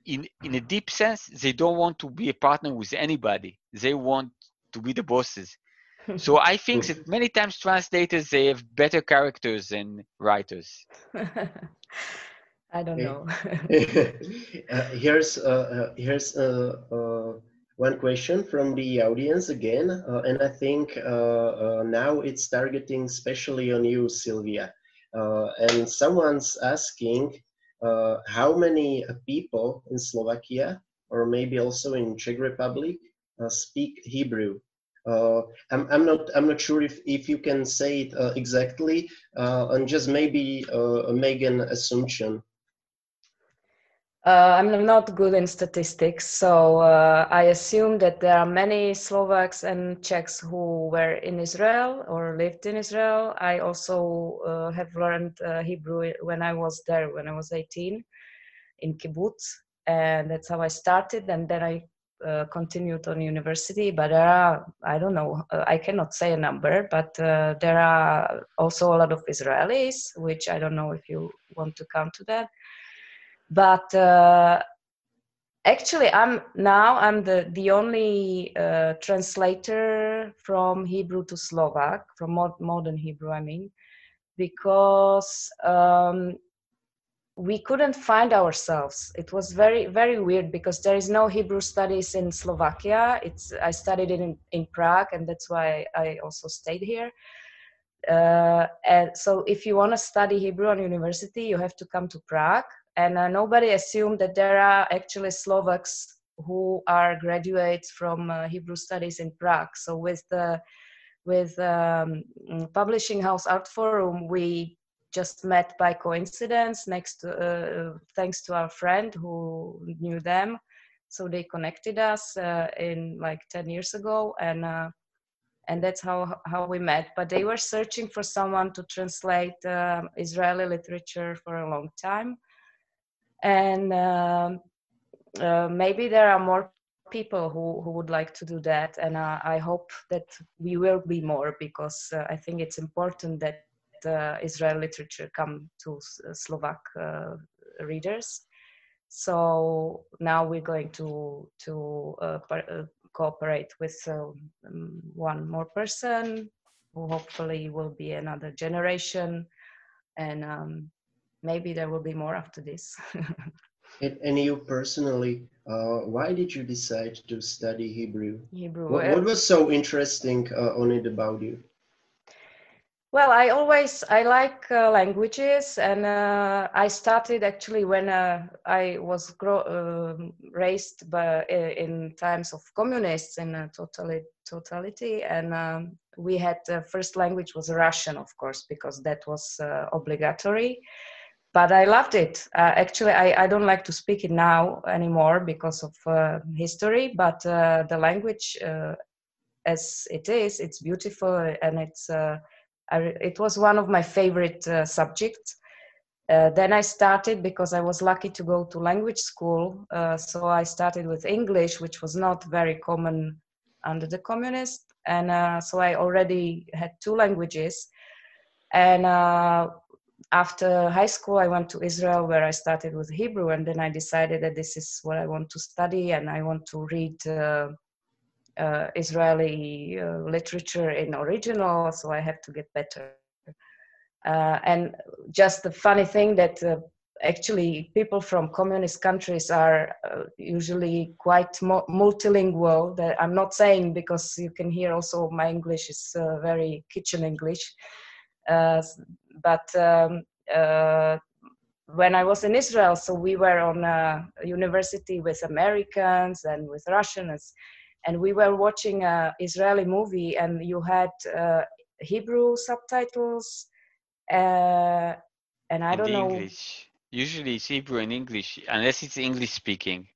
[SPEAKER 3] in in a deep sense, they don't want to be a partner with anybody. They want to be the bosses. so I think that many times translators they have better characters than writers.
[SPEAKER 4] I don't know.
[SPEAKER 2] uh, here's uh, uh here's uh, uh, one question from the audience again, and I think now it's targeting especially on you, Silvia. And someone's asking how many people in Slovakia or maybe also in Czech Republic speak Hebrew. Uh, I'm, I'm not I'm not sure if, if you can say it uh, exactly uh, and just maybe make an assumption.
[SPEAKER 4] Uh, I'm not good in statistics, so uh, I assume that there are many Slovaks and Czechs who were in Israel or lived in Israel. I also uh, have learned uh, Hebrew when I was there, when I was 18 in kibbutz, and that's how I started. And then I uh, continued on university. But there are, I don't know, uh, I cannot say a number, but there are also a lot of Israelis, which I don't know if you want to count to that but uh, actually i'm now i'm the the only uh, translator from hebrew to slovak from mod- modern hebrew i mean because um, we couldn't find ourselves. It was very very weird because there is no hebrew studies in slovakia. It's i studied it in, in prague and that's why i also stayed here. Uh, and so if you want to study hebrew on university you have to come to prague and uh, nobody assumed that there are actually Slovaks who are graduates from uh, Hebrew studies in Prague. So with the with um, publishing house Artforum, we just met by coincidence. Next, to, uh, thanks to our friend who knew them, so they connected us uh, in like ten years ago, and uh, and that's how how we met. But they were searching for someone to translate um, Israeli literature for a long time and um, uh, maybe there are more people who, who would like to do that. And uh, i hope that we will be more because uh, i think it's important that uh, israel literature come to uh, slovak uh, readers. So now we're going to to cooperate with um, one more person who hopefully will be another generation. And um, maybe there will be more after this.
[SPEAKER 2] and, and, you personally, uh, why did you decide to study Hebrew?
[SPEAKER 4] Hebrew.
[SPEAKER 2] What, what was so interesting uh, on it about you?
[SPEAKER 4] Well, I always I like uh, languages, and uh, I started actually when uh, I was grow, um, raised by, in times of communists and totally totality, and um, we had the first language was Russian, of course, because that was uh, obligatory but I loved it. Uh, actually, I, I don't like to speak it now anymore because of uh, history, but uh, the language uh, as it is. It's beautiful and it's uh, I, it was one of my favorite uh, subjects. Then I started because I was lucky to go to language school. So I started with English, which was not very common under the communists. And so I already had two languages. And after high school, I went to Israel where I started with Hebrew. And then I decided that this is what I want to study and I want to read uh, uh, Israeli literature in original. So I have to get better uh, and just the funny thing that uh, actually people from communist countries are uh, usually quite mo- multilingual. That I'm not saying because you can hear also my English is uh, very kitchen English, uh, but um, uh, when I was in Israel, so we were on a university with Americans and with Russians, and we were watching a Israeli movie, and you had Hebrew subtitles uh, and I don't know.
[SPEAKER 3] English. Usually it's Hebrew and English, unless it's English speaking.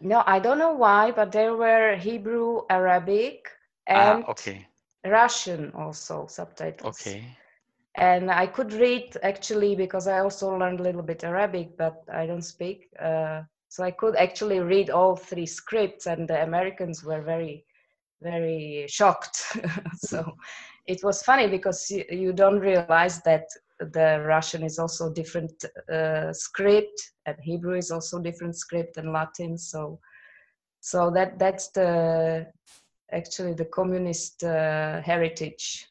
[SPEAKER 4] No, I don't know why, but there were Hebrew, Arabic,
[SPEAKER 3] Ah,
[SPEAKER 4] and
[SPEAKER 3] okay.
[SPEAKER 4] Russian also subtitles.
[SPEAKER 3] Okay.
[SPEAKER 4] And I could read actually because I also learned a little bit Arabic, but I don't speak. Uh, so I could actually read all three scripts, and the Americans were very, very shocked. so it was funny because you, you don't realize that the Russian is also different uh, script, and Hebrew is also different script, and Latin. So, so that that's the actually the communist uh, heritage.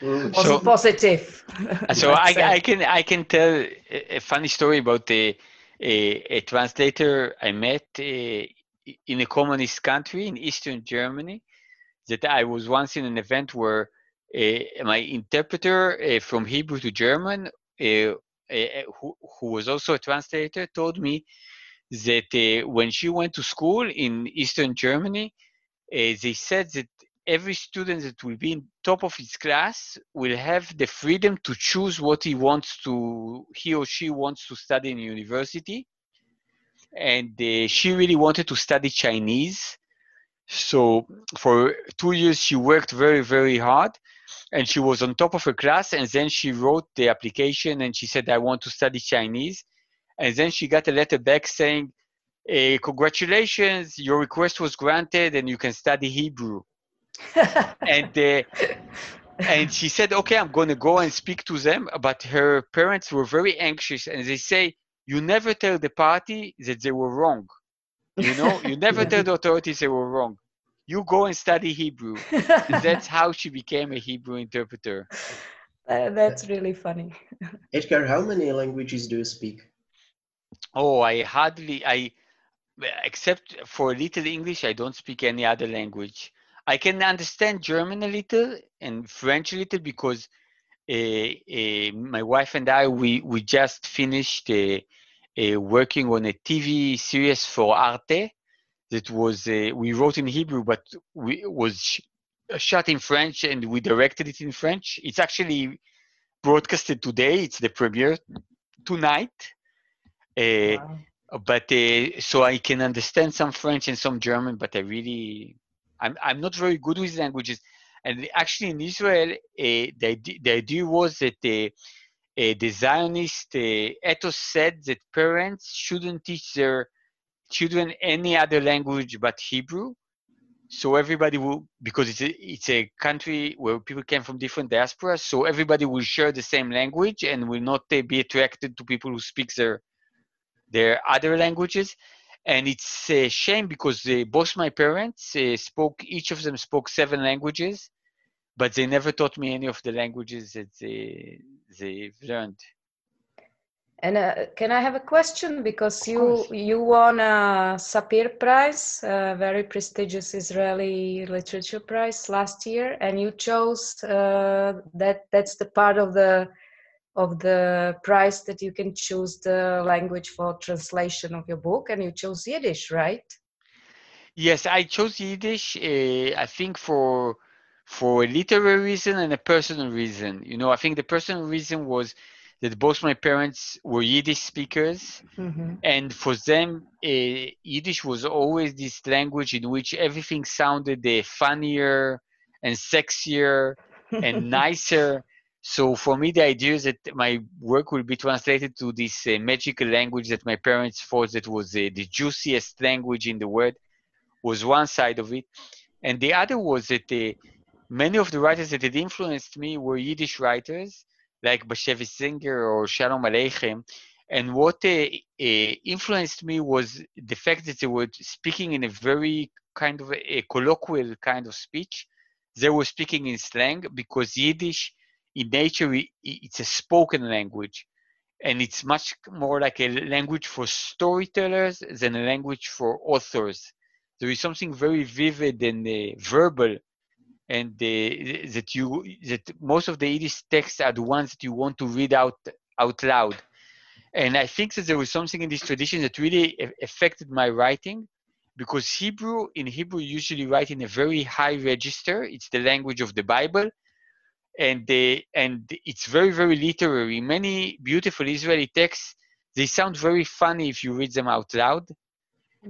[SPEAKER 2] Mm.
[SPEAKER 4] Was
[SPEAKER 3] So-
[SPEAKER 4] positive.
[SPEAKER 3] so I. I can I can tell a, a funny story about a, a, a translator I met uh, in a communist country in Eastern Germany. That I was once in an event where uh, my interpreter uh, from Hebrew to German, uh, uh, who, who was also a translator, told me that uh, when she went to school in Eastern Germany, uh, they said that every student that will be in top of his class will have the freedom to choose what he wants to he or she wants to study in university. And uh, she really wanted to study chinese. So for two years she worked very very hard and she was on top of her class. And then she wrote the application and she said i want to study chinese. And then she got a letter back saying uh, congratulations your request was granted and you can study hebrew and uh, and she said okay i'm going to go and speak to them but her parents were very anxious and they say you never tell the party that they were wrong you know you never
[SPEAKER 4] Yeah.
[SPEAKER 3] tell the authorities they were wrong you go and study hebrew and that's how she became a hebrew interpreter
[SPEAKER 4] Uh, that's really funny.
[SPEAKER 2] Etgar, how many languages do you speak?
[SPEAKER 3] oh i hardly i except for a little english i don't speak any other language i can understand german a little and french a little because uh, uh, my wife and i we we just finished uh, uh, working on a tv series for arte that was uh, we wrote in hebrew but we was sh- shot in french and we directed it in french it's actually broadcasted today it's the premiere tonight uh,
[SPEAKER 4] Wow.
[SPEAKER 3] but uh, so I can understand some French and some German, but I really, I'm I'm not very good with languages. And actually, in Israel, uh, the the idea was that uh, uh, the Zionist uh, ethos said that parents shouldn't teach their children any other language but Hebrew. So everybody will, because it's a, it's a country where people came from different diasporas, so everybody will share the same language and will not uh, be attracted to people who speak their their other languages and it's a shame because uh, both my parents uh, spoke each of them spoke seven languages but they never taught me any of the languages that they they've learned
[SPEAKER 4] And uh, can I have a question? Because
[SPEAKER 3] Of
[SPEAKER 4] you
[SPEAKER 3] course.
[SPEAKER 4] you won a Sapir Prize, a very prestigious Israeli literature prize last year, and you chose uh, that that's the part of the of the price that you can choose the language for translation of your book, and you chose Yiddish, right?
[SPEAKER 3] yes i chose yiddish uh, i think for for a literary reason and a personal reason you know i think the personal reason was that both my parents were yiddish speakers
[SPEAKER 4] hmm
[SPEAKER 3] and for them uh, yiddish was always this language in which everything sounded uh, funnier and sexier and nicer. So for me, the idea is that my work will be translated to this uh, magical language that my parents thought that was uh, the juiciest language in the world was one side of it. And the other was that uh, many of the writers that had influenced me were Yiddish writers like Bashevis Singer or Shalom Aleichem. And what uh, influenced me was the fact that they were speaking in a very kind of a colloquial kind of speech. They were speaking in slang because Yiddish, in nature, it's a spoken language. And it's much more like a language for storytellers than a language for authors. There is something very vivid and uh, verbal and uh, that you that most of the Yiddish texts are the ones that you want to read out out loud. And I think that there was something in this tradition that really affected my writing, because Hebrew in Hebrew you usually write in a very high register. It's the language of the Bible, and the and it's very very literary. Many beautiful Israeli texts they sound very funny if you read them out loud.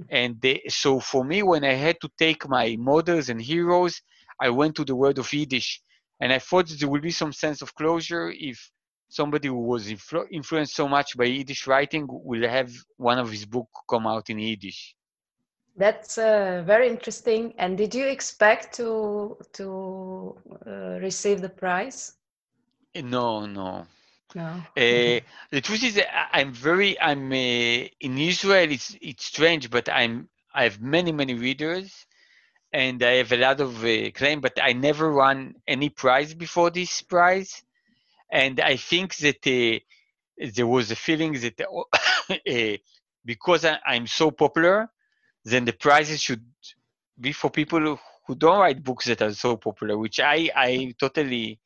[SPEAKER 3] And they, so for me, when I had to take my models and heroes I went to the word of Yiddish, and I thought there would be some sense of closure if somebody who was influ- influenced so much by Yiddish writing will have one of his book come out in Yiddish.
[SPEAKER 4] That's uh, very interesting. And did you expect to to uh, receive the prize?
[SPEAKER 3] No, no.
[SPEAKER 4] No.
[SPEAKER 3] Uh, the truth is, I'm very. I'm uh, in Israel. It's it's strange, but I'm. I have many many readers, and I have a lot of uh, claim, but I never won any prize before this prize, and I think that uh, there was a feeling that uh, because I, am so popular, then the prizes should be for people who don't write books that are so popular, which I I totally.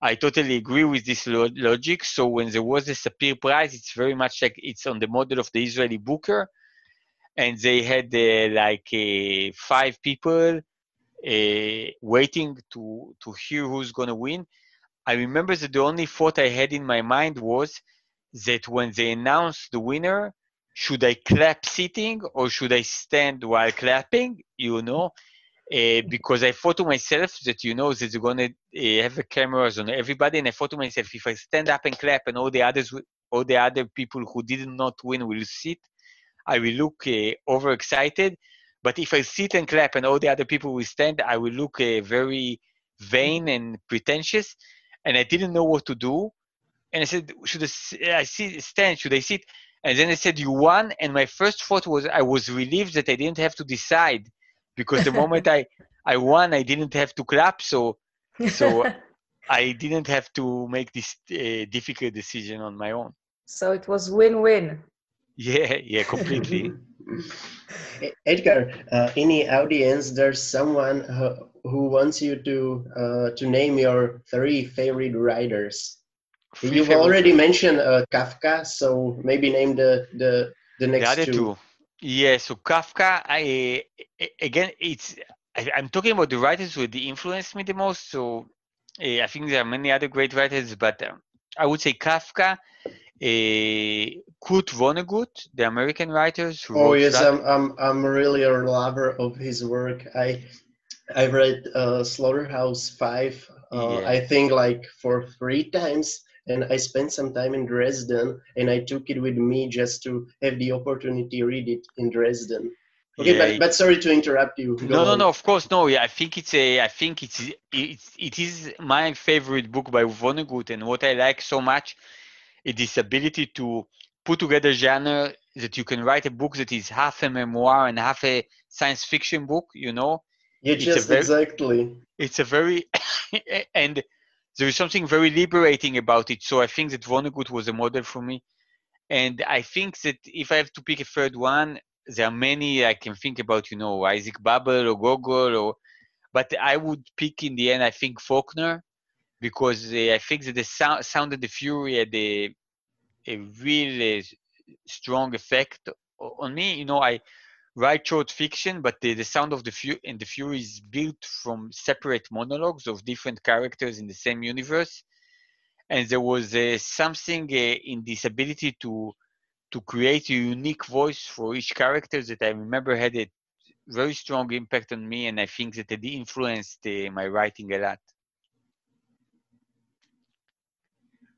[SPEAKER 3] I totally agree with this lo- logic. So when there was a Sapir Prize, it's very much like it's on the model of the Israeli Booker, and they had uh, like uh, five people uh, waiting to to hear who's going to win. I remember that the only thought I had in my mind was that when they announced the winner, should I clap sitting or should I stand while clapping? You know, uh, because I thought to myself that you know that they're gonna uh, have cameras on everybody, and I thought to myself if I stand up and clap and all the others, all the other people who did not win will sit, I will look uh, overexcited. But if I sit and clap and all the other people will stand, I will look very vain and pretentious. And I didn't know what to do. And I said, should I, I sit, stand? Should I sit? And then I said, you won. And my first thought was, I was relieved that I didn't have to decide because the moment I, I won, I didn't have to clap. So, so I didn't have to make this uh, difficult decision on my own.
[SPEAKER 4] So it was win-win.
[SPEAKER 3] Yeah, yeah, completely.
[SPEAKER 2] Etgar, uh, any audience, there's someone who, who wants you to uh, to name your three favorite writers. You You've already mentioned uh, Kafka, so maybe name the the the next the other two. two.
[SPEAKER 3] Yeah, so Kafka, I again, it's I, am talking about the writers who influenced me the most. So uh, I think there are many other great writers, but um, I would say Kafka uh, Kurt Vonnegut, the American writers.
[SPEAKER 2] oh yes, I'm, I'm I'm really a lover of his work. I I read uh, Slaughterhouse Five. Uh, yeah. I think like for three times, and I spent some time in Dresden, and I took it with me just to have the opportunity to read it in Dresden. Okay, yeah, but, but sorry to interrupt you.
[SPEAKER 3] Go no, on. no, no. Of course, no. Yeah, I think it's a. I think it's it's it is my favorite book by Vonnegut, and what I like so much is this ability to put together genre that you can write a book that is half a memoir and half a science fiction book you know
[SPEAKER 2] yeah just very, exactly
[SPEAKER 3] it's a very and there is something very liberating about it so i think that vonnegut was a model for me and i think that if i have to pick a third one there are many i can think about you know isaac babel or gogol or but i would pick in the end i think faulkner because uh, I think that the sound, sound of the Fury had a, a really strong effect on me. You know, I write short fiction, but the, the sound of the Fury and the Fury is built from separate monologues of different characters in the same universe, and there was uh, something in this ability to to create a unique voice for each character that I remember had a very strong impact on me, and I think that it influenced uh, my writing a lot.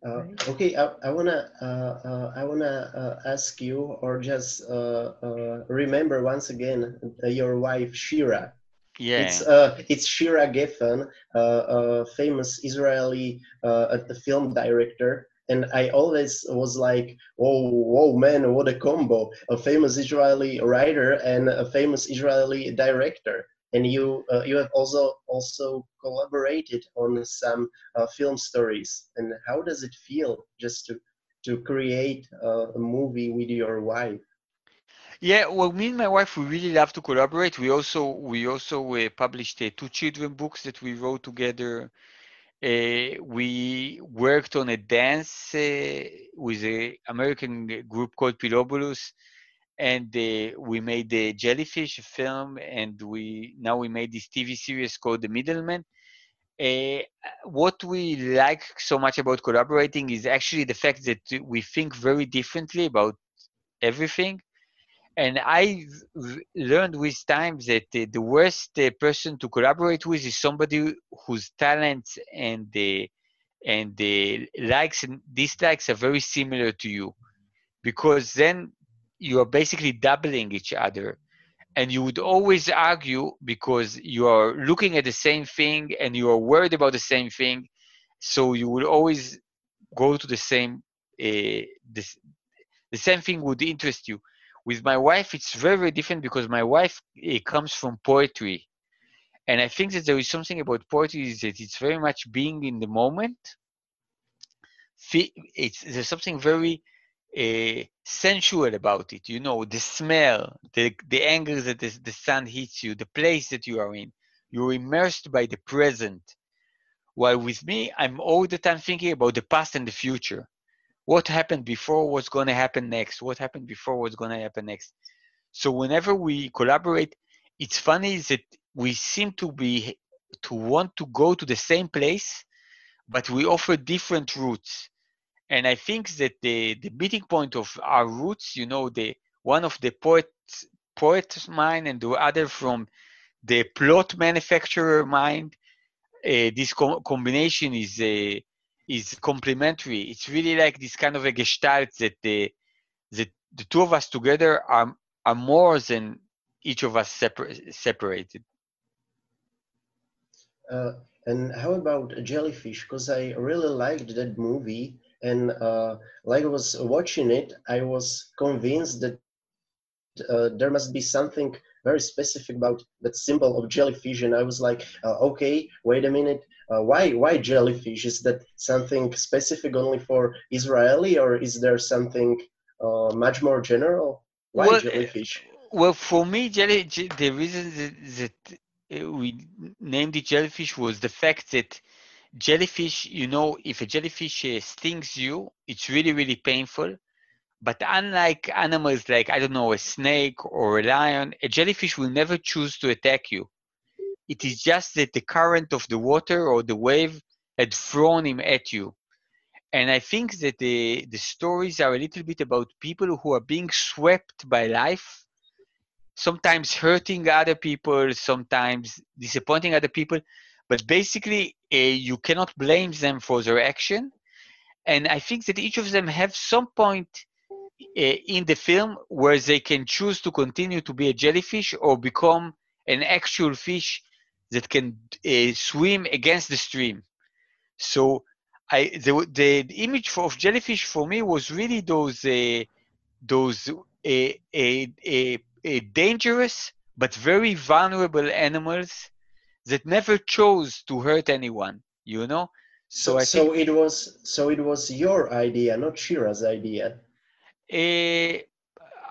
[SPEAKER 2] Uh, okay, I, I wanna uh, uh, I wanna uh, ask you, or just uh, uh, remember once again your wife Shira.
[SPEAKER 3] Yeah,
[SPEAKER 2] It's it's Shira Geffen, a famous Israeli film director, and I always was like, "Oh, whoa, man, what a combo! A famous Israeli writer and a famous Israeli director." And you uh, you have also also collaborated on some uh, film stories. And how does it feel just to to create uh, a movie with your wife?
[SPEAKER 3] Yeah well me and my wife we really love to collaborate. We also we also uh, published uh, two children books that we wrote together. Uh, we worked on a dance with an american group called Pilobolus and uh, we made the jellyfish film and we now we made this tv series called the middleman. Uh, what we like so much about collaborating is actually the fact that we think very differently about everything. And i learned with time that uh, the worst uh, person to collaborate with is somebody whose talents and the and the likes and dislikes are very similar to you. Because then you are basically doubling each other. And you would always argue because you are looking at the same thing and you are worried about the same thing. So you will always go to the same uh, the same thing would interest you. With my wife it's very very different because my wife uh, comes from poetry. And i think that there is something about poetry is that it's very much being in the moment. It's there's something very uh, sensual about it. You know, the smell, the the angle that the, the sun hits you, the place that you are in. You're immersed by the present. While with me, I'm all the time thinking about the past and the future. What happened before? What's going to happen next? What happened before? What's going to happen next? So whenever we collaborate, it's funny that we seem to be to want to go to the same place, but we offer different routes and I think that the the meeting point of our roots, you know, the one of the poet poet's mind and the other from the plot manufacturer mind. Uh, this co- combination is uh, is complementary. It's really like this kind of a gestalt that the the two of us together are are more than each of us separ- separated.
[SPEAKER 2] Uh, and how about Jellyfish? Because I really liked that movie and uh, like I was watching it, I was convinced that uh, there must be something very specific about that symbol of jellyfish. And I was like, uh, okay, wait a minute. Uh, why why jellyfish? Is that something specific only for Israeli, or is there something uh, much more general? Why well, jellyfish?
[SPEAKER 3] Well, for me, jelly, the reason that, that uh, we named it jellyfish was the fact that jellyfish, you know, if a jellyfish uh, stings you, it's really, really painful. But unlike animals like, I don't know, a snake or a lion, a jellyfish will never choose to attack you. It is just that the current of the water or the wave had thrown him at you. And I think that the, the stories are a little bit about people who are being swept by life, sometimes hurting other people, sometimes disappointing other people, but basically uh, you cannot blame them for their action. And i think that each of them have some point uh, in the film where they can choose to continue to be a jellyfish or become an actual fish that can uh, swim against the stream. So I, the, the image of jellyfish for me was really those uh, those uh, uh, dangerous but very vulnerable animals that never chose to hurt anyone you know?
[SPEAKER 2] So, so, so it was so it was your idea not shira's idea?
[SPEAKER 3] Uh,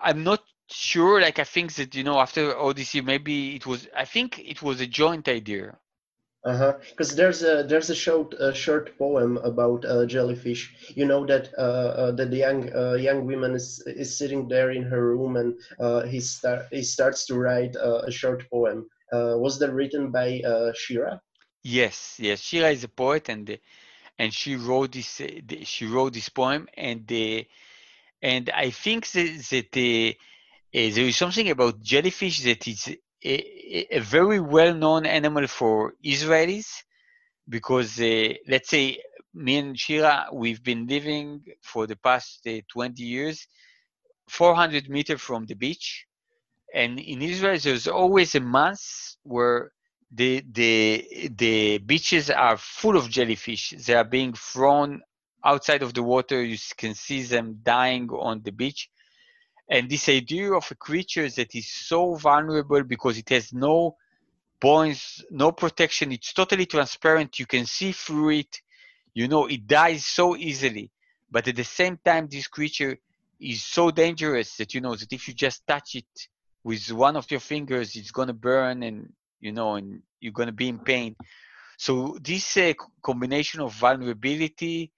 [SPEAKER 3] i'm not sure like i think that you know after odyssey maybe it was i think it was a joint idea.
[SPEAKER 2] Uh-huh because there's a there's a short a short poem about uh, jellyfish. You know that uh, uh, that the young uh, young woman is is sitting there in her room and uh, he start he starts to write uh, a short poem. uh, was that written by uh, Shira?
[SPEAKER 3] Yes, yes. Shira is a poet, and and she wrote this. Uh, she wrote this poem, and and I think that, that uh, there is something about jellyfish that is a, a very well-known animal for Israelis because uh, let's say me and Shira, we've been living for the past uh, 20 years, 400 meters from the beach. And in Israel, there's always a month where the, the, the beaches are full of jellyfish. They are being thrown outside of the water. You can see them dying on the beach. And this idea of a creature that is so vulnerable because it has no bones, no protection, it's totally transparent, you can see through it, you know, it dies so easily. But at the same time, this creature is so dangerous that you know that if you just touch it with one of your fingers, it's gonna burn and you know, and you're gonna be in pain. So this uh, combination of vulnerability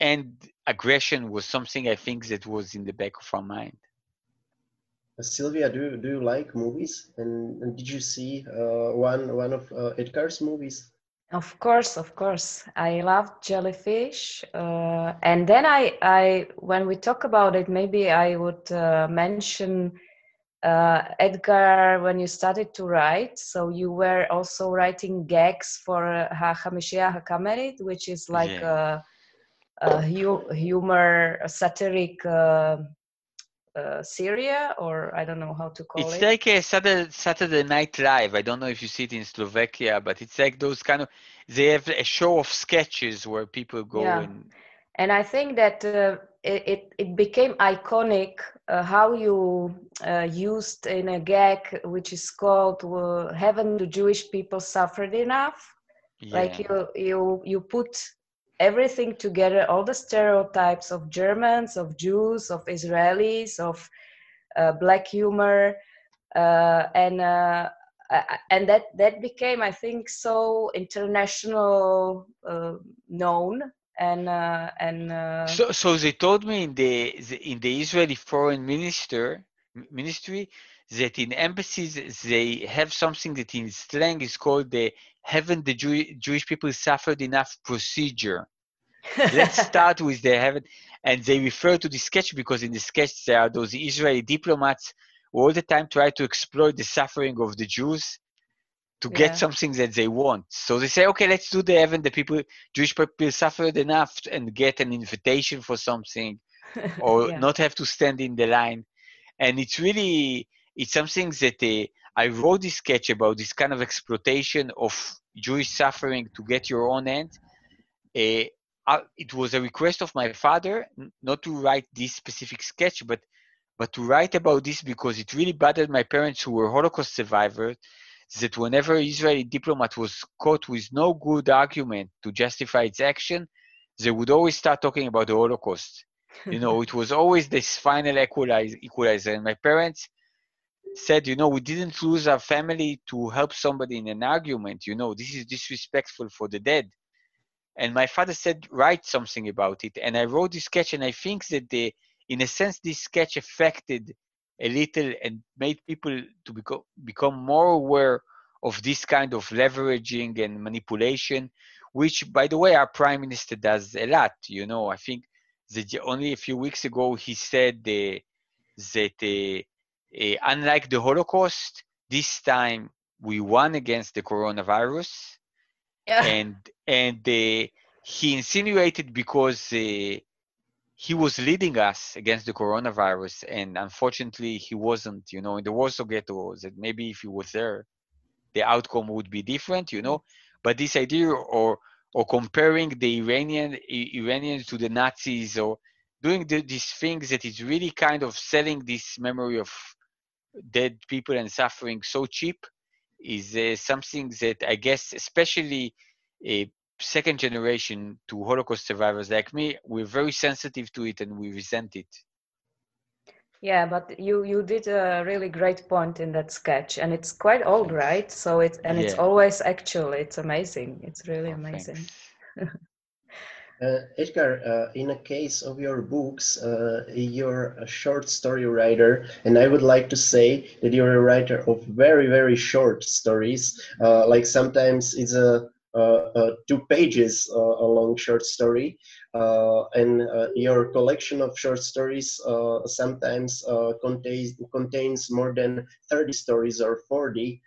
[SPEAKER 3] and aggression was something I think that was in the back of our mind.
[SPEAKER 2] Uh, Silvia, do do you like movies? And, and did you see uh, one one of uh, Etgar's movies?
[SPEAKER 4] Of course, of course. I love jellyfish, uh, and then I, I, when we talk about it, maybe I would uh, mention uh, Etgar when you started to write. So you were also writing gags for Hamishia Hakamerit, which is like yeah. a, a hu- humor, a satiric uh, Syria, or I don't know how to call
[SPEAKER 3] it's
[SPEAKER 4] it.
[SPEAKER 3] It's like a Saturday, Saturday Night Live. I don't know if you see it in Slovakia, but it's like those kind of. They have a show of sketches where people go yeah. and.
[SPEAKER 4] And I think that uh, it, it became iconic uh, how you uh, used in a gag which is called uh, "Haven't the Jewish people suffered enough?" Yeah. Like you you you put everything together all the stereotypes of germans of jews of israelis of uh, black humor uh, and uh, and that that became i think so international uh, known and uh, and uh,
[SPEAKER 3] so so they told me in the in the israeli foreign minister ministry that in embassies they have something that in slang is called the haven't the Jew- Jewish people suffered enough procedure. Let's start with the haven't, and they refer to the sketch because in the sketch there are those Israeli diplomats who all the time try to exploit the suffering of the Jews to yeah. get something that they want. So they say, okay, let's do the haven't the people Jewish people suffered enough and get an invitation for something, or yeah. not have to stand in the line, and it's really it's something that uh, I wrote this sketch about this kind of exploitation of Jewish suffering to get your own end. Uh, it was a request of my father not to write this specific sketch, but but to write about this because it really bothered my parents who were Holocaust survivors. That whenever Israeli diplomat was caught with no good argument to justify its action, they would always start talking about the Holocaust. you know, it was always this final equalizer. equalizer. And my parents said, you know, we didn't lose our family to help somebody in an argument. You know, this is disrespectful for the dead. And my father said, write something about it. And I wrote this sketch, and I think that the, in a sense, this sketch affected a little and made people to become become more aware of this kind of leveraging and manipulation, which, by the way, our prime minister does a lot. You know, I think that only a few weeks ago he said uh, that uh, uh, unlike the Holocaust, this time we won against the coronavirus, yeah. and and uh, he insinuated because uh, he was leading us against the coronavirus, and unfortunately he wasn't. You know, in the Warsaw Ghetto, that maybe if he was there, the outcome would be different. You know, but this idea or or comparing the Iranian Iranians to the Nazis or doing the, these things that is really kind of selling this memory of dead people and suffering so cheap is uh, something that I guess, especially a second generation to Holocaust survivors like me, we're very sensitive to it and we resent it.
[SPEAKER 4] Yeah, but you you did a really great point in that sketch, and it's quite old, right? So it's and yeah. it's always actual. It's amazing. It's really amazing.
[SPEAKER 2] Uh, Etgar, uh, in a case of your books, uh, you're a short story writer, and I would like to say that you're a writer of very, very short stories. Uh, like sometimes it's a two pages a long short story, and your collection of short stories sometimes contains contains more than 30 stories or 40,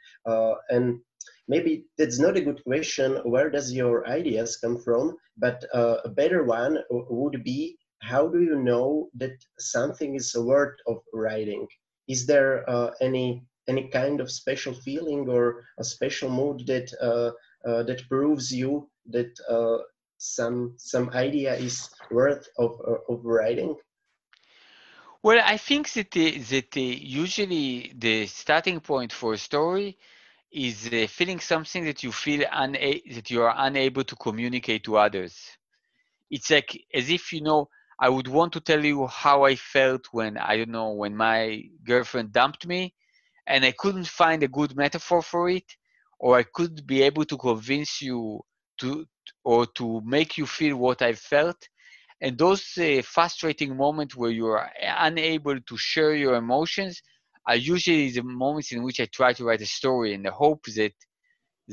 [SPEAKER 2] and maybe that's not a good question where does your ideas come from? But uh, a better one would be how do you know that something is worth of writing? Is there uh, any any kind of special feeling or a special mood that uh, uh, that proves you that uh, some some idea is worth of uh, of writing
[SPEAKER 3] well i think that that usually the starting point for a story is uh, feeling something that you feel una- that you are unable to communicate to others. It's like as if you know. I would want to tell you how I felt when I don't know when my girlfriend dumped me, and I couldn't find a good metaphor for it, or I could be able to convince you to or to make you feel what I felt. And those uh, frustrating moments where you are unable to share your emotions are usually the moments in which I try to write a story in the hope that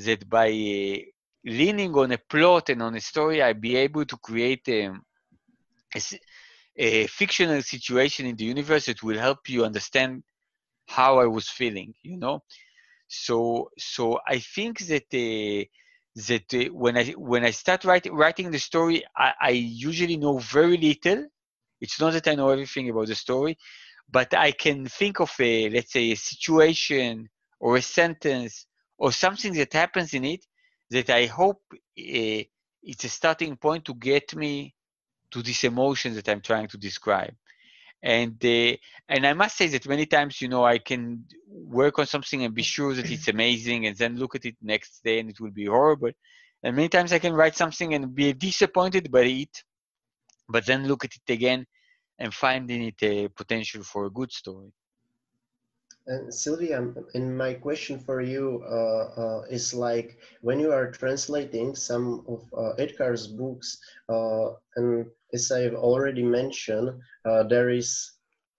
[SPEAKER 3] that by uh, leaning on a plot and on a story, I'll be able to create um, a, a, fictional situation in the universe that will help you understand how I was feeling. You know, so so I think that uh, that uh, when I when I start writing writing the story, I, I usually know very little. It's not that I know everything about the story, but I can think of a, let's say, a situation or a sentence or something that happens in it that I hope uh, it's a starting point to get me to this emotion that I'm trying to describe. And uh, and I must say that many times, you know, I can work on something and be sure that it's amazing, and then look at it next day and it will be horrible. And many times I can write something and be disappointed by it, but then look at it again and finding it a potential for a good story.
[SPEAKER 2] And Silvia, and my question for you uh, uh, is like when you are translating some of uh, Etgar's books, uh, and as I've already mentioned, uh, there is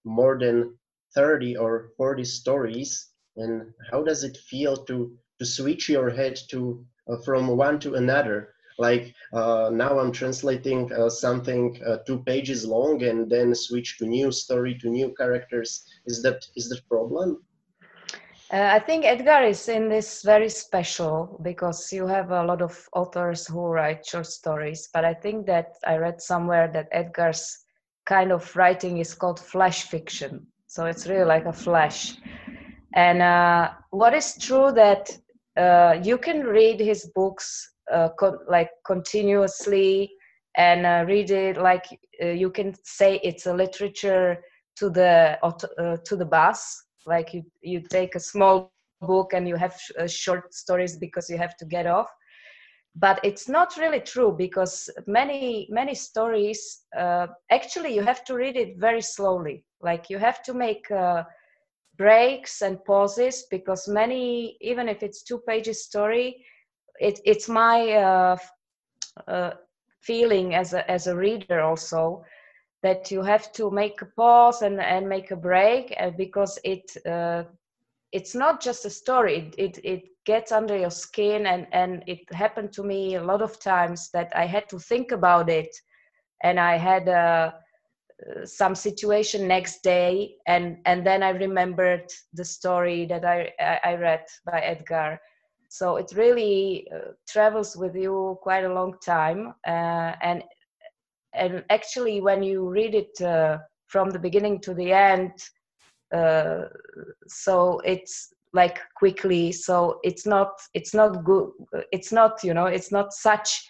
[SPEAKER 2] more than 30 or 40 stories. And how does it feel to, to switch your head to uh, from one to another? Like uh, now I'm translating uh, something uh, two pages long and then switch to new story to new characters. Is that is that problem?
[SPEAKER 4] Uh, I think Etgar is in this very special because you have a lot of authors who write short stories, but I think that I read somewhere that Etgar's kind of writing is called flash fiction. So it's really like a flash. And uh, what is true that uh, you can read his books uh, like continuously and uh, read it. Like uh, you can say it's a literature to the uh, to the bus. Like you you take a small book and you have sh- uh, short stories because you have to get off. But it's not really true because many many stories actually you have to read it very slowly. Like you have to make breaks and pauses because many even if it's two pages story it, it's my uh, uh, feeling as a as a reader also that you have to make a pause and, and make a break uh, because it uh, it's not just a story. It, it, it gets under your skin and and it happened to me a lot of times that i had to think about it and i had uh, some situation next day and and then i remembered the story that i i read by etgar so it really uh, travels with you quite a long time uh, and and actually when you read it uh, from the beginning to the end uh, so it's like quickly so it's not it's not good it's not you know it's not such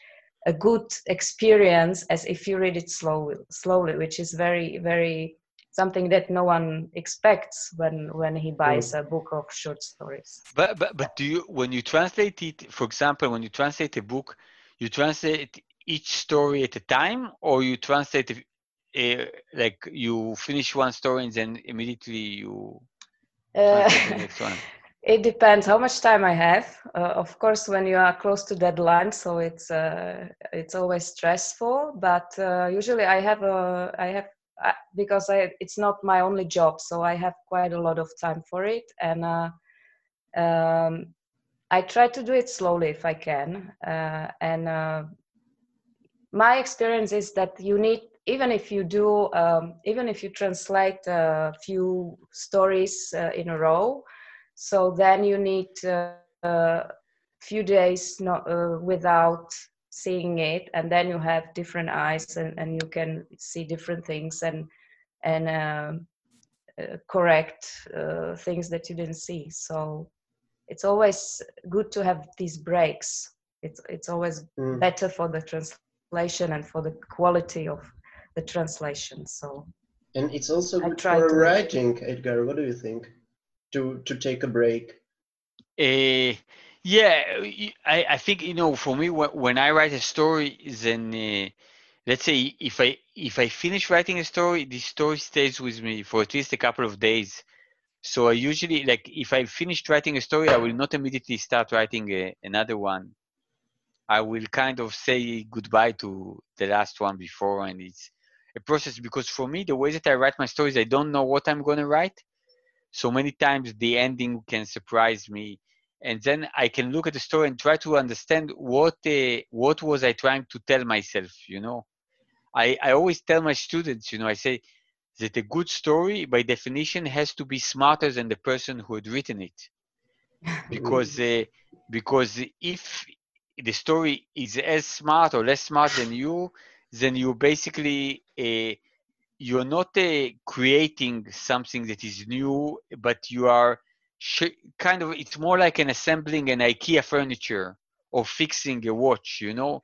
[SPEAKER 4] a good experience as if you read it slowly slowly which is very very something that no one expects when when he buys a book of short stories.
[SPEAKER 3] But but but do you when you translate it for example when you translate a book you translate each story at a time or you translate a, like you finish one story and then immediately you uh, the next one?
[SPEAKER 4] it depends how much time i have. Uh, of course when you are close to deadline so it's uh, it's always stressful but uh, usually i have a i have because I, it's not my only job, so I have quite a lot of time for it. And uh, um, I try to do it slowly if I can. Uh, and uh, my experience is that you need, even if you do, um, even if you translate a few stories uh, in a row, so then you need a uh, few days not, uh, without seeing it, and then you have different eyes and, and you can see different things and and um, uh, correct things that you didn't see. So it's always good to have these breaks. It's it's always mm. better for the translation and for the quality of the translation. So
[SPEAKER 2] and it's also good for writing, Etgar. What do you think? To to take a break.
[SPEAKER 3] Uh, yeah, I, I think you know for me when I write a story, then uh, let's say if I if I finish writing a story, the story stays with me for at least a couple of days. So I usually like if I finished writing a story, I will not immediately start writing a, another one. I will kind of say goodbye to the last one before, and it's a process because for me, the way that I write my stories, I don't know what I'm going to write. So many times the ending can surprise me, and then I can look at the story and try to understand what uh, what was I trying to tell myself. You know, I I always tell my students, you know, I say that a good story by definition has to be smarter than the person who had written it because uh, because if the story is as smart or less smart than you then you basically uh, you're not uh, creating something that is new but you are sh- kind of it's more like an assembling an ikea furniture or fixing a watch you know?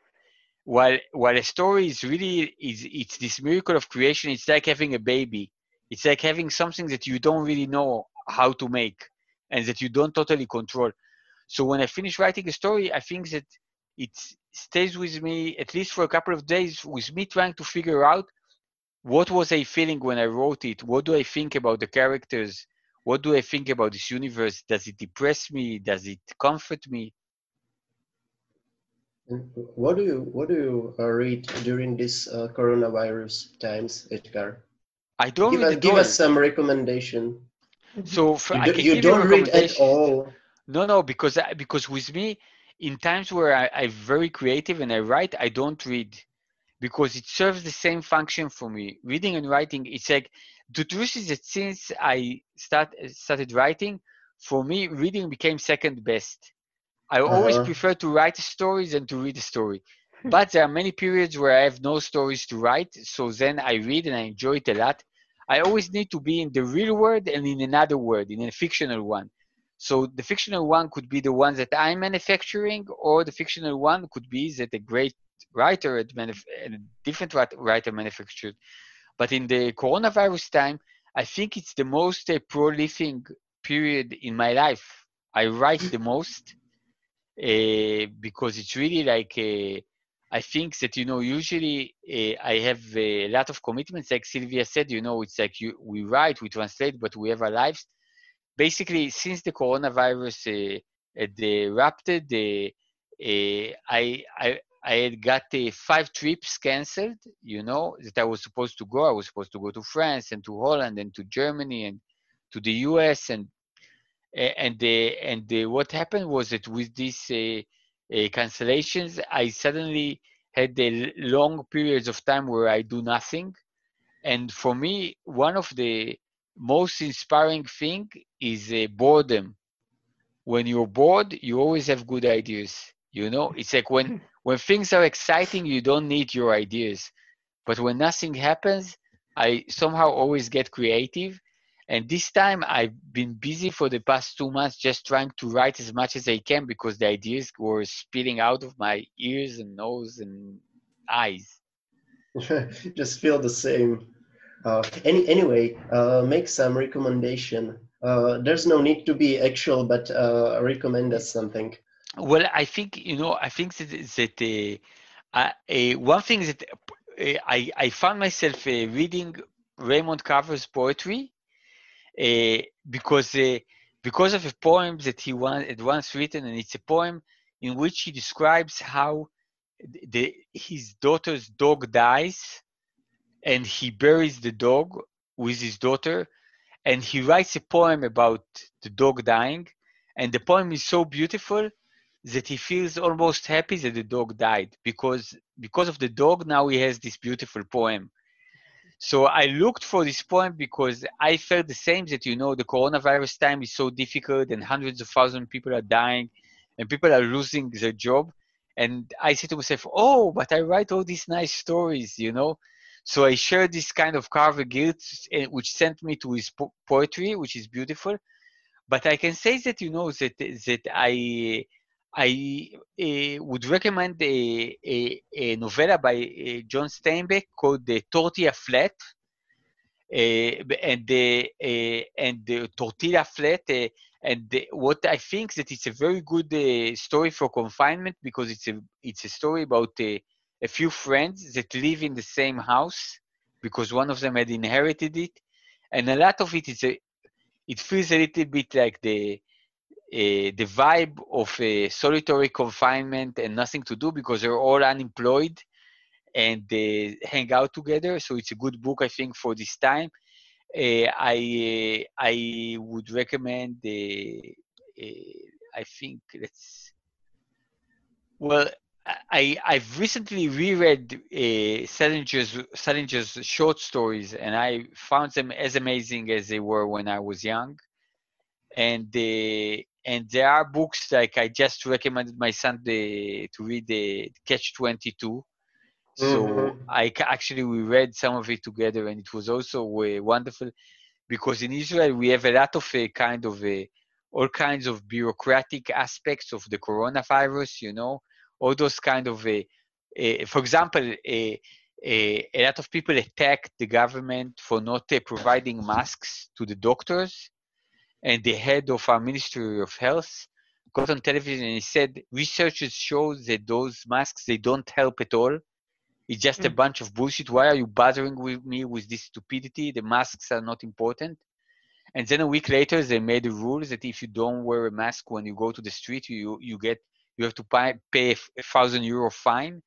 [SPEAKER 3] While while a story is really is it's this miracle of creation it's like having a baby. It's like having something that you don't really know how to make and that you don't totally control. So when i finish writing a story i think that it stays with me at least for a couple of days with me trying to figure out what was i feeling when i wrote it what do i think about the characters what do i think about this universe does it depress me does it comfort me
[SPEAKER 2] what do you what do you uh, read during this uh, coronavirus times, Etgar?
[SPEAKER 3] I don't
[SPEAKER 2] give, us, give us some recommendation.
[SPEAKER 3] So for,
[SPEAKER 2] you, do, you don't read at all.
[SPEAKER 3] No, no, because I, because with me, in times where I, I'm very creative and I write, I don't read because it serves the same function for me. Reading and writing, it's like the truth is that since I start started writing, for me, reading became second best I uh-huh. always prefer to write stories than to read a story. but there are many periods where I have no stories to write, so then I read and I enjoy it a lot. I always need to be in the real world and in another world, in a fictional one. So the fictional one could be the one that I'm manufacturing, or the fictional one could be that a great writer, a different writer manufactured. But in the coronavirus time, I think it's the most uh, prolific period in my life. I write the most uh, because it's really like uh, I think that you know usually uh, I have a lot of commitments. Like Silvia said, you know, it's like you, we write, we translate, but we have our lives. Basically, since the coronavirus had erupted, I I I had got uh, five trips canceled, you know, that I was supposed to go. I was supposed to go to France and to Holland and to Germany and to the US and and the, and the, what happened was that with these uh, uh, cancellations, I suddenly had the long periods of time where I do nothing. And for me, one of the most inspiring thing is uh, boredom. When you're bored, you always have good ideas. You know, it's like when when things are exciting, you don't need your ideas. But when nothing happens, I somehow always get creative and this time I've been busy for the past two months just trying to write as much as I can because the ideas were spilling out of my ears and nose and eyes.
[SPEAKER 2] just feel the same. Uh, any, anyway, uh, make some recommendation. Uh, there's no need to be actual, but uh, recommend us something.
[SPEAKER 3] Well, I think you know. I think that, that uh, one thing that uh, I I found myself reading Raymond Carver's poetry, uh, because uh, because of a poem that he had once written, and it's a poem in which he describes how the, his daughter's dog dies, and he buries the dog with his daughter, and he writes a poem about the dog dying, and the poem is so beautiful that he feels almost happy that the dog died because because of the dog now he has this beautiful poem. So i looked for this poem because i felt the same that you know the coronavirus time is so difficult and hundreds of thousands of people are dying and people are losing their job. And i said to myself oh but i write all these nice stories you know? So i shared this kind of carver guilt eh, which sent me to his po- poetry which is beautiful. But i can say that you know that that i I uh, would recommend a, a, a novella by uh, John Steinbeck called The Tortilla Flat. Uh, and the and the tortilla flat and the, what I think that it's a very good story for confinement because it's a it's a story about a few friends that live in the same house because one of them had inherited it, and a lot of it is a, it feels a little bit like the uh, the vibe of uh, solitary confinement and nothing to do because they're all unemployed and they hang out together. So it's a good book, I think, for this time. Uh, I I would recommend. The I think let's. Well, I I've recently reread uh, Salinger's Salinger's short stories, and I found them as amazing as they were when I was young. And uh, and there are books like I just recommended my son the, to read the Catch Twenty Two. So mm-hmm. I actually we read some of it together, and it was also uh, wonderful because in Israel we have a lot of a kind of a, all kinds of bureaucratic aspects of the coronavirus. You know, all those kind of for example, a, a, a, lot of people attacked the government for not uh, providing masks to the doctors and the head of our Ministry of Health got on television and he said researchers show that those masks they don't help at all. It's just mm. a bunch of bullshit. Why are you bothering with me with this stupidity? The masks are not important. And then a week later, they made a rule that if you don't wear a mask when you go to the street, you you get you have to pay, pay a thousand euro fine.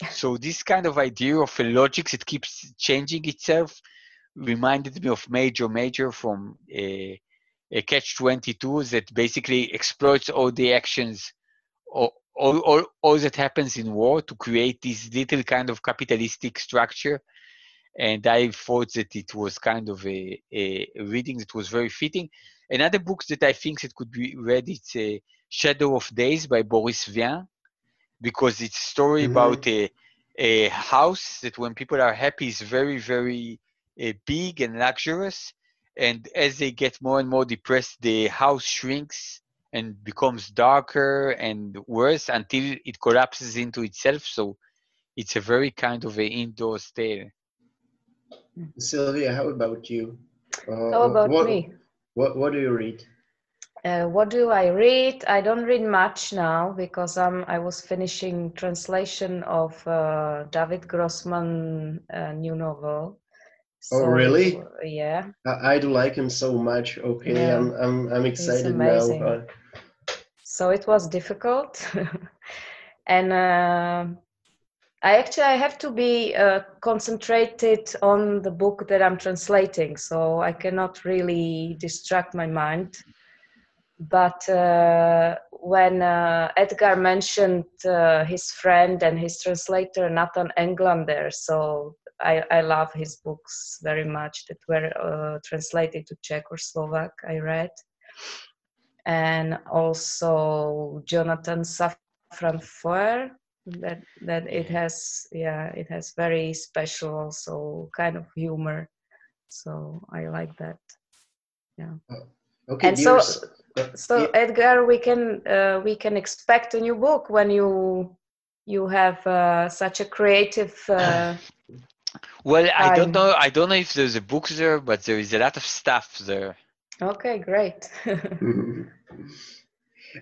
[SPEAKER 3] so this kind of idea of a logic that keeps changing itself reminded me of Major Major from uh, a catch 22 that basically exploits all the actions all, all, all, all that happens in war to create this little kind of capitalistic structure. And i thought that it was kind of a, a reading that was very fitting. Another book that i think that could be read it's a shadow of days by boris vian because it's a story mm-hmm. about a, a house that when people are happy is very very uh, big and luxurious and as they get more and more depressed the house shrinks and becomes darker and worse until it collapses into itself. So it's a very kind of an indoor stay
[SPEAKER 2] silvia how about you?
[SPEAKER 4] Uh, how about
[SPEAKER 2] what,
[SPEAKER 4] me?
[SPEAKER 2] what, what do you read?
[SPEAKER 4] Uh, what do I read? I don't read much now because I'm, I was finishing translation of uh, David Grossman uh, new novel,
[SPEAKER 2] so, oh really?
[SPEAKER 4] Yeah.
[SPEAKER 2] I, I, do like him so much. Okay, yeah. I'm I'm I'm excited now. Uh,
[SPEAKER 4] so it was difficult, and uh, I actually I have to be uh, concentrated on the book that I'm translating, so I cannot really distract my mind. But uh, when uh, Etgar mentioned uh, his friend and his translator Nathan Englander, so I, I love his books very much that were uh, translated to Czech or Slovak. I read, and also Jonathan Safran Foer. That that it has yeah it has very special also kind of humor, so I like that. Yeah. Uh, okay. And so so Etgar, we can uh, we can expect a new book when you you have uh, such a creative uh,
[SPEAKER 3] well, I don't know. I don't know if there's a book there, but there is a lot of stuff there.
[SPEAKER 4] Okay, great.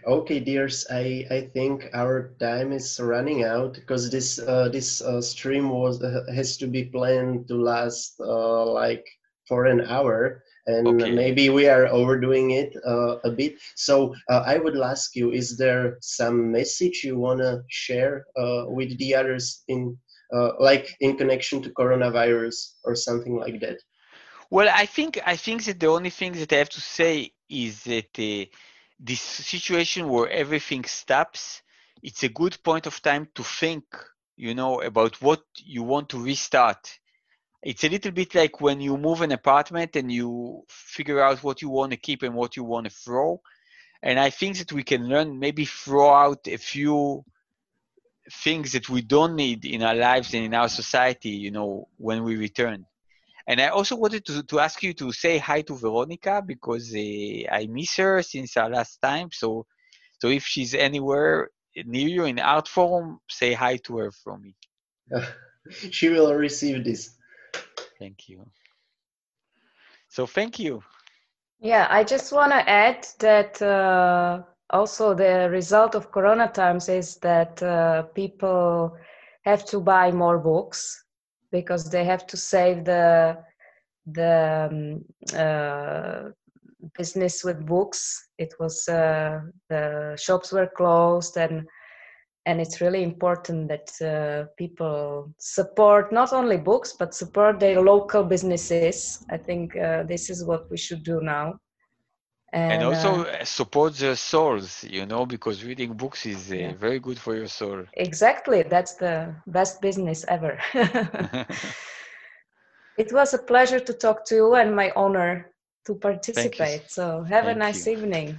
[SPEAKER 2] okay, dears. I I think our time is running out because this uh, this uh, stream was uh, has to be planned to last uh, like for an hour and okay. maybe we are overdoing it uh, a bit. So uh, I would ask you: Is there some message you wanna share uh, with the others in uh, like in connection to coronavirus or something like that?
[SPEAKER 3] Well, I think I think that the only thing that I have to say is that uh, this situation where everything stops, it's a good point of time to think, you know, about what you want to restart. It's a little bit like when you move an apartment and you figure out what you want to keep and what you want to throw. And I think that we can learn, maybe throw out a few things that we don't need in our lives and in our society, you know, when we return. And I also wanted to, to ask you to say hi to Veronica because uh, I miss her since our last time. So, so if she's anywhere near you in Artforum, say hi to her from me.
[SPEAKER 2] she will receive this.
[SPEAKER 3] Thank you. So thank you.
[SPEAKER 4] Yeah, I just want to add that uh, also the result of Corona times is that uh, people have to buy more books because they have to save the the um, uh, business with books. It was uh, the shops were closed and and it's really important that uh, people support not only books but support their local businesses i think uh, this is what we should do now
[SPEAKER 3] and, and also uh, support their souls you know because reading books is uh, yeah. very good for your soul
[SPEAKER 4] exactly that's the best business ever it was a pleasure to talk to you and my honor to participate so have Thank a nice you. evening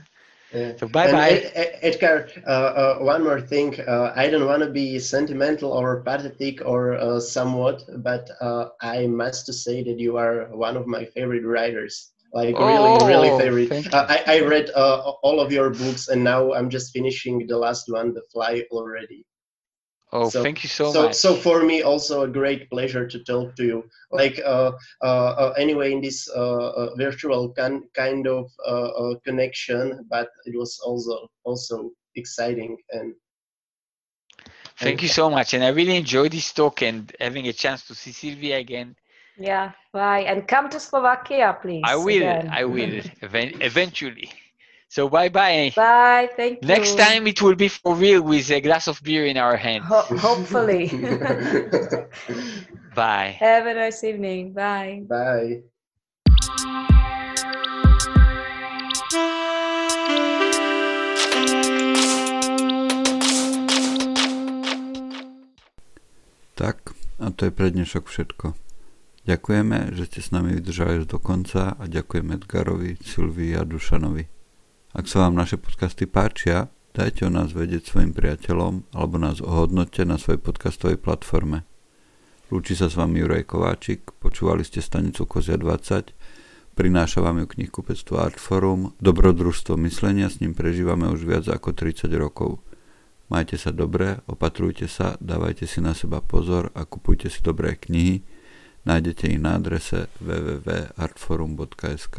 [SPEAKER 3] so bye bye.
[SPEAKER 2] Etgar, uh, uh, one more thing. Uh, I don't want to be sentimental or pathetic or uh, somewhat, but uh, I must say that you are one of my favorite writers. Like oh, really, really favorite. Uh, I, I read all of your books, and now I'm just finishing the last one, The Fly, already.
[SPEAKER 3] Oh, so, thank you so,
[SPEAKER 2] so,
[SPEAKER 3] much.
[SPEAKER 2] So for me, also a great pleasure to talk to you. Like uh, uh, uh, anyway, in this uh, uh, virtual can, kind of uh, connection, but it was also also exciting and.
[SPEAKER 3] Thank and, you so much, and I really enjoyed this talk and having a chance to see Silvia again.
[SPEAKER 4] Yeah, bye, and come to Slovakia, please.
[SPEAKER 3] I will. Again. I will eventually. So bye bye.
[SPEAKER 4] Bye. Thank
[SPEAKER 3] you. Next time it will be for real with a glass of beer in our hands.
[SPEAKER 4] Ho hopefully.
[SPEAKER 3] bye.
[SPEAKER 4] Have a nice evening. Bye.
[SPEAKER 2] Bye.
[SPEAKER 1] Tak, a to je pre dnešok všetko. Ďakujeme, že ste s nami vydržali do konca a ďakujeme Edgarovi, Silvii a Dušanovi. Ak sa vám naše podcasty páčia, dajte o nás vedieť svojim priateľom alebo nás ohodnote na svojej podcastovej platforme. Lúči sa s vami Juraj Kováčik, počúvali ste stanicu Kozia 20, prináša vám ju knihkupectvo Artforum, dobrodružstvo myslenia, s ním prežívame už viac ako 30 rokov. Majte sa dobre, opatrujte sa, dávajte si na seba pozor a kupujte si dobré knihy. Nájdete ich na adrese www.artforum.sk.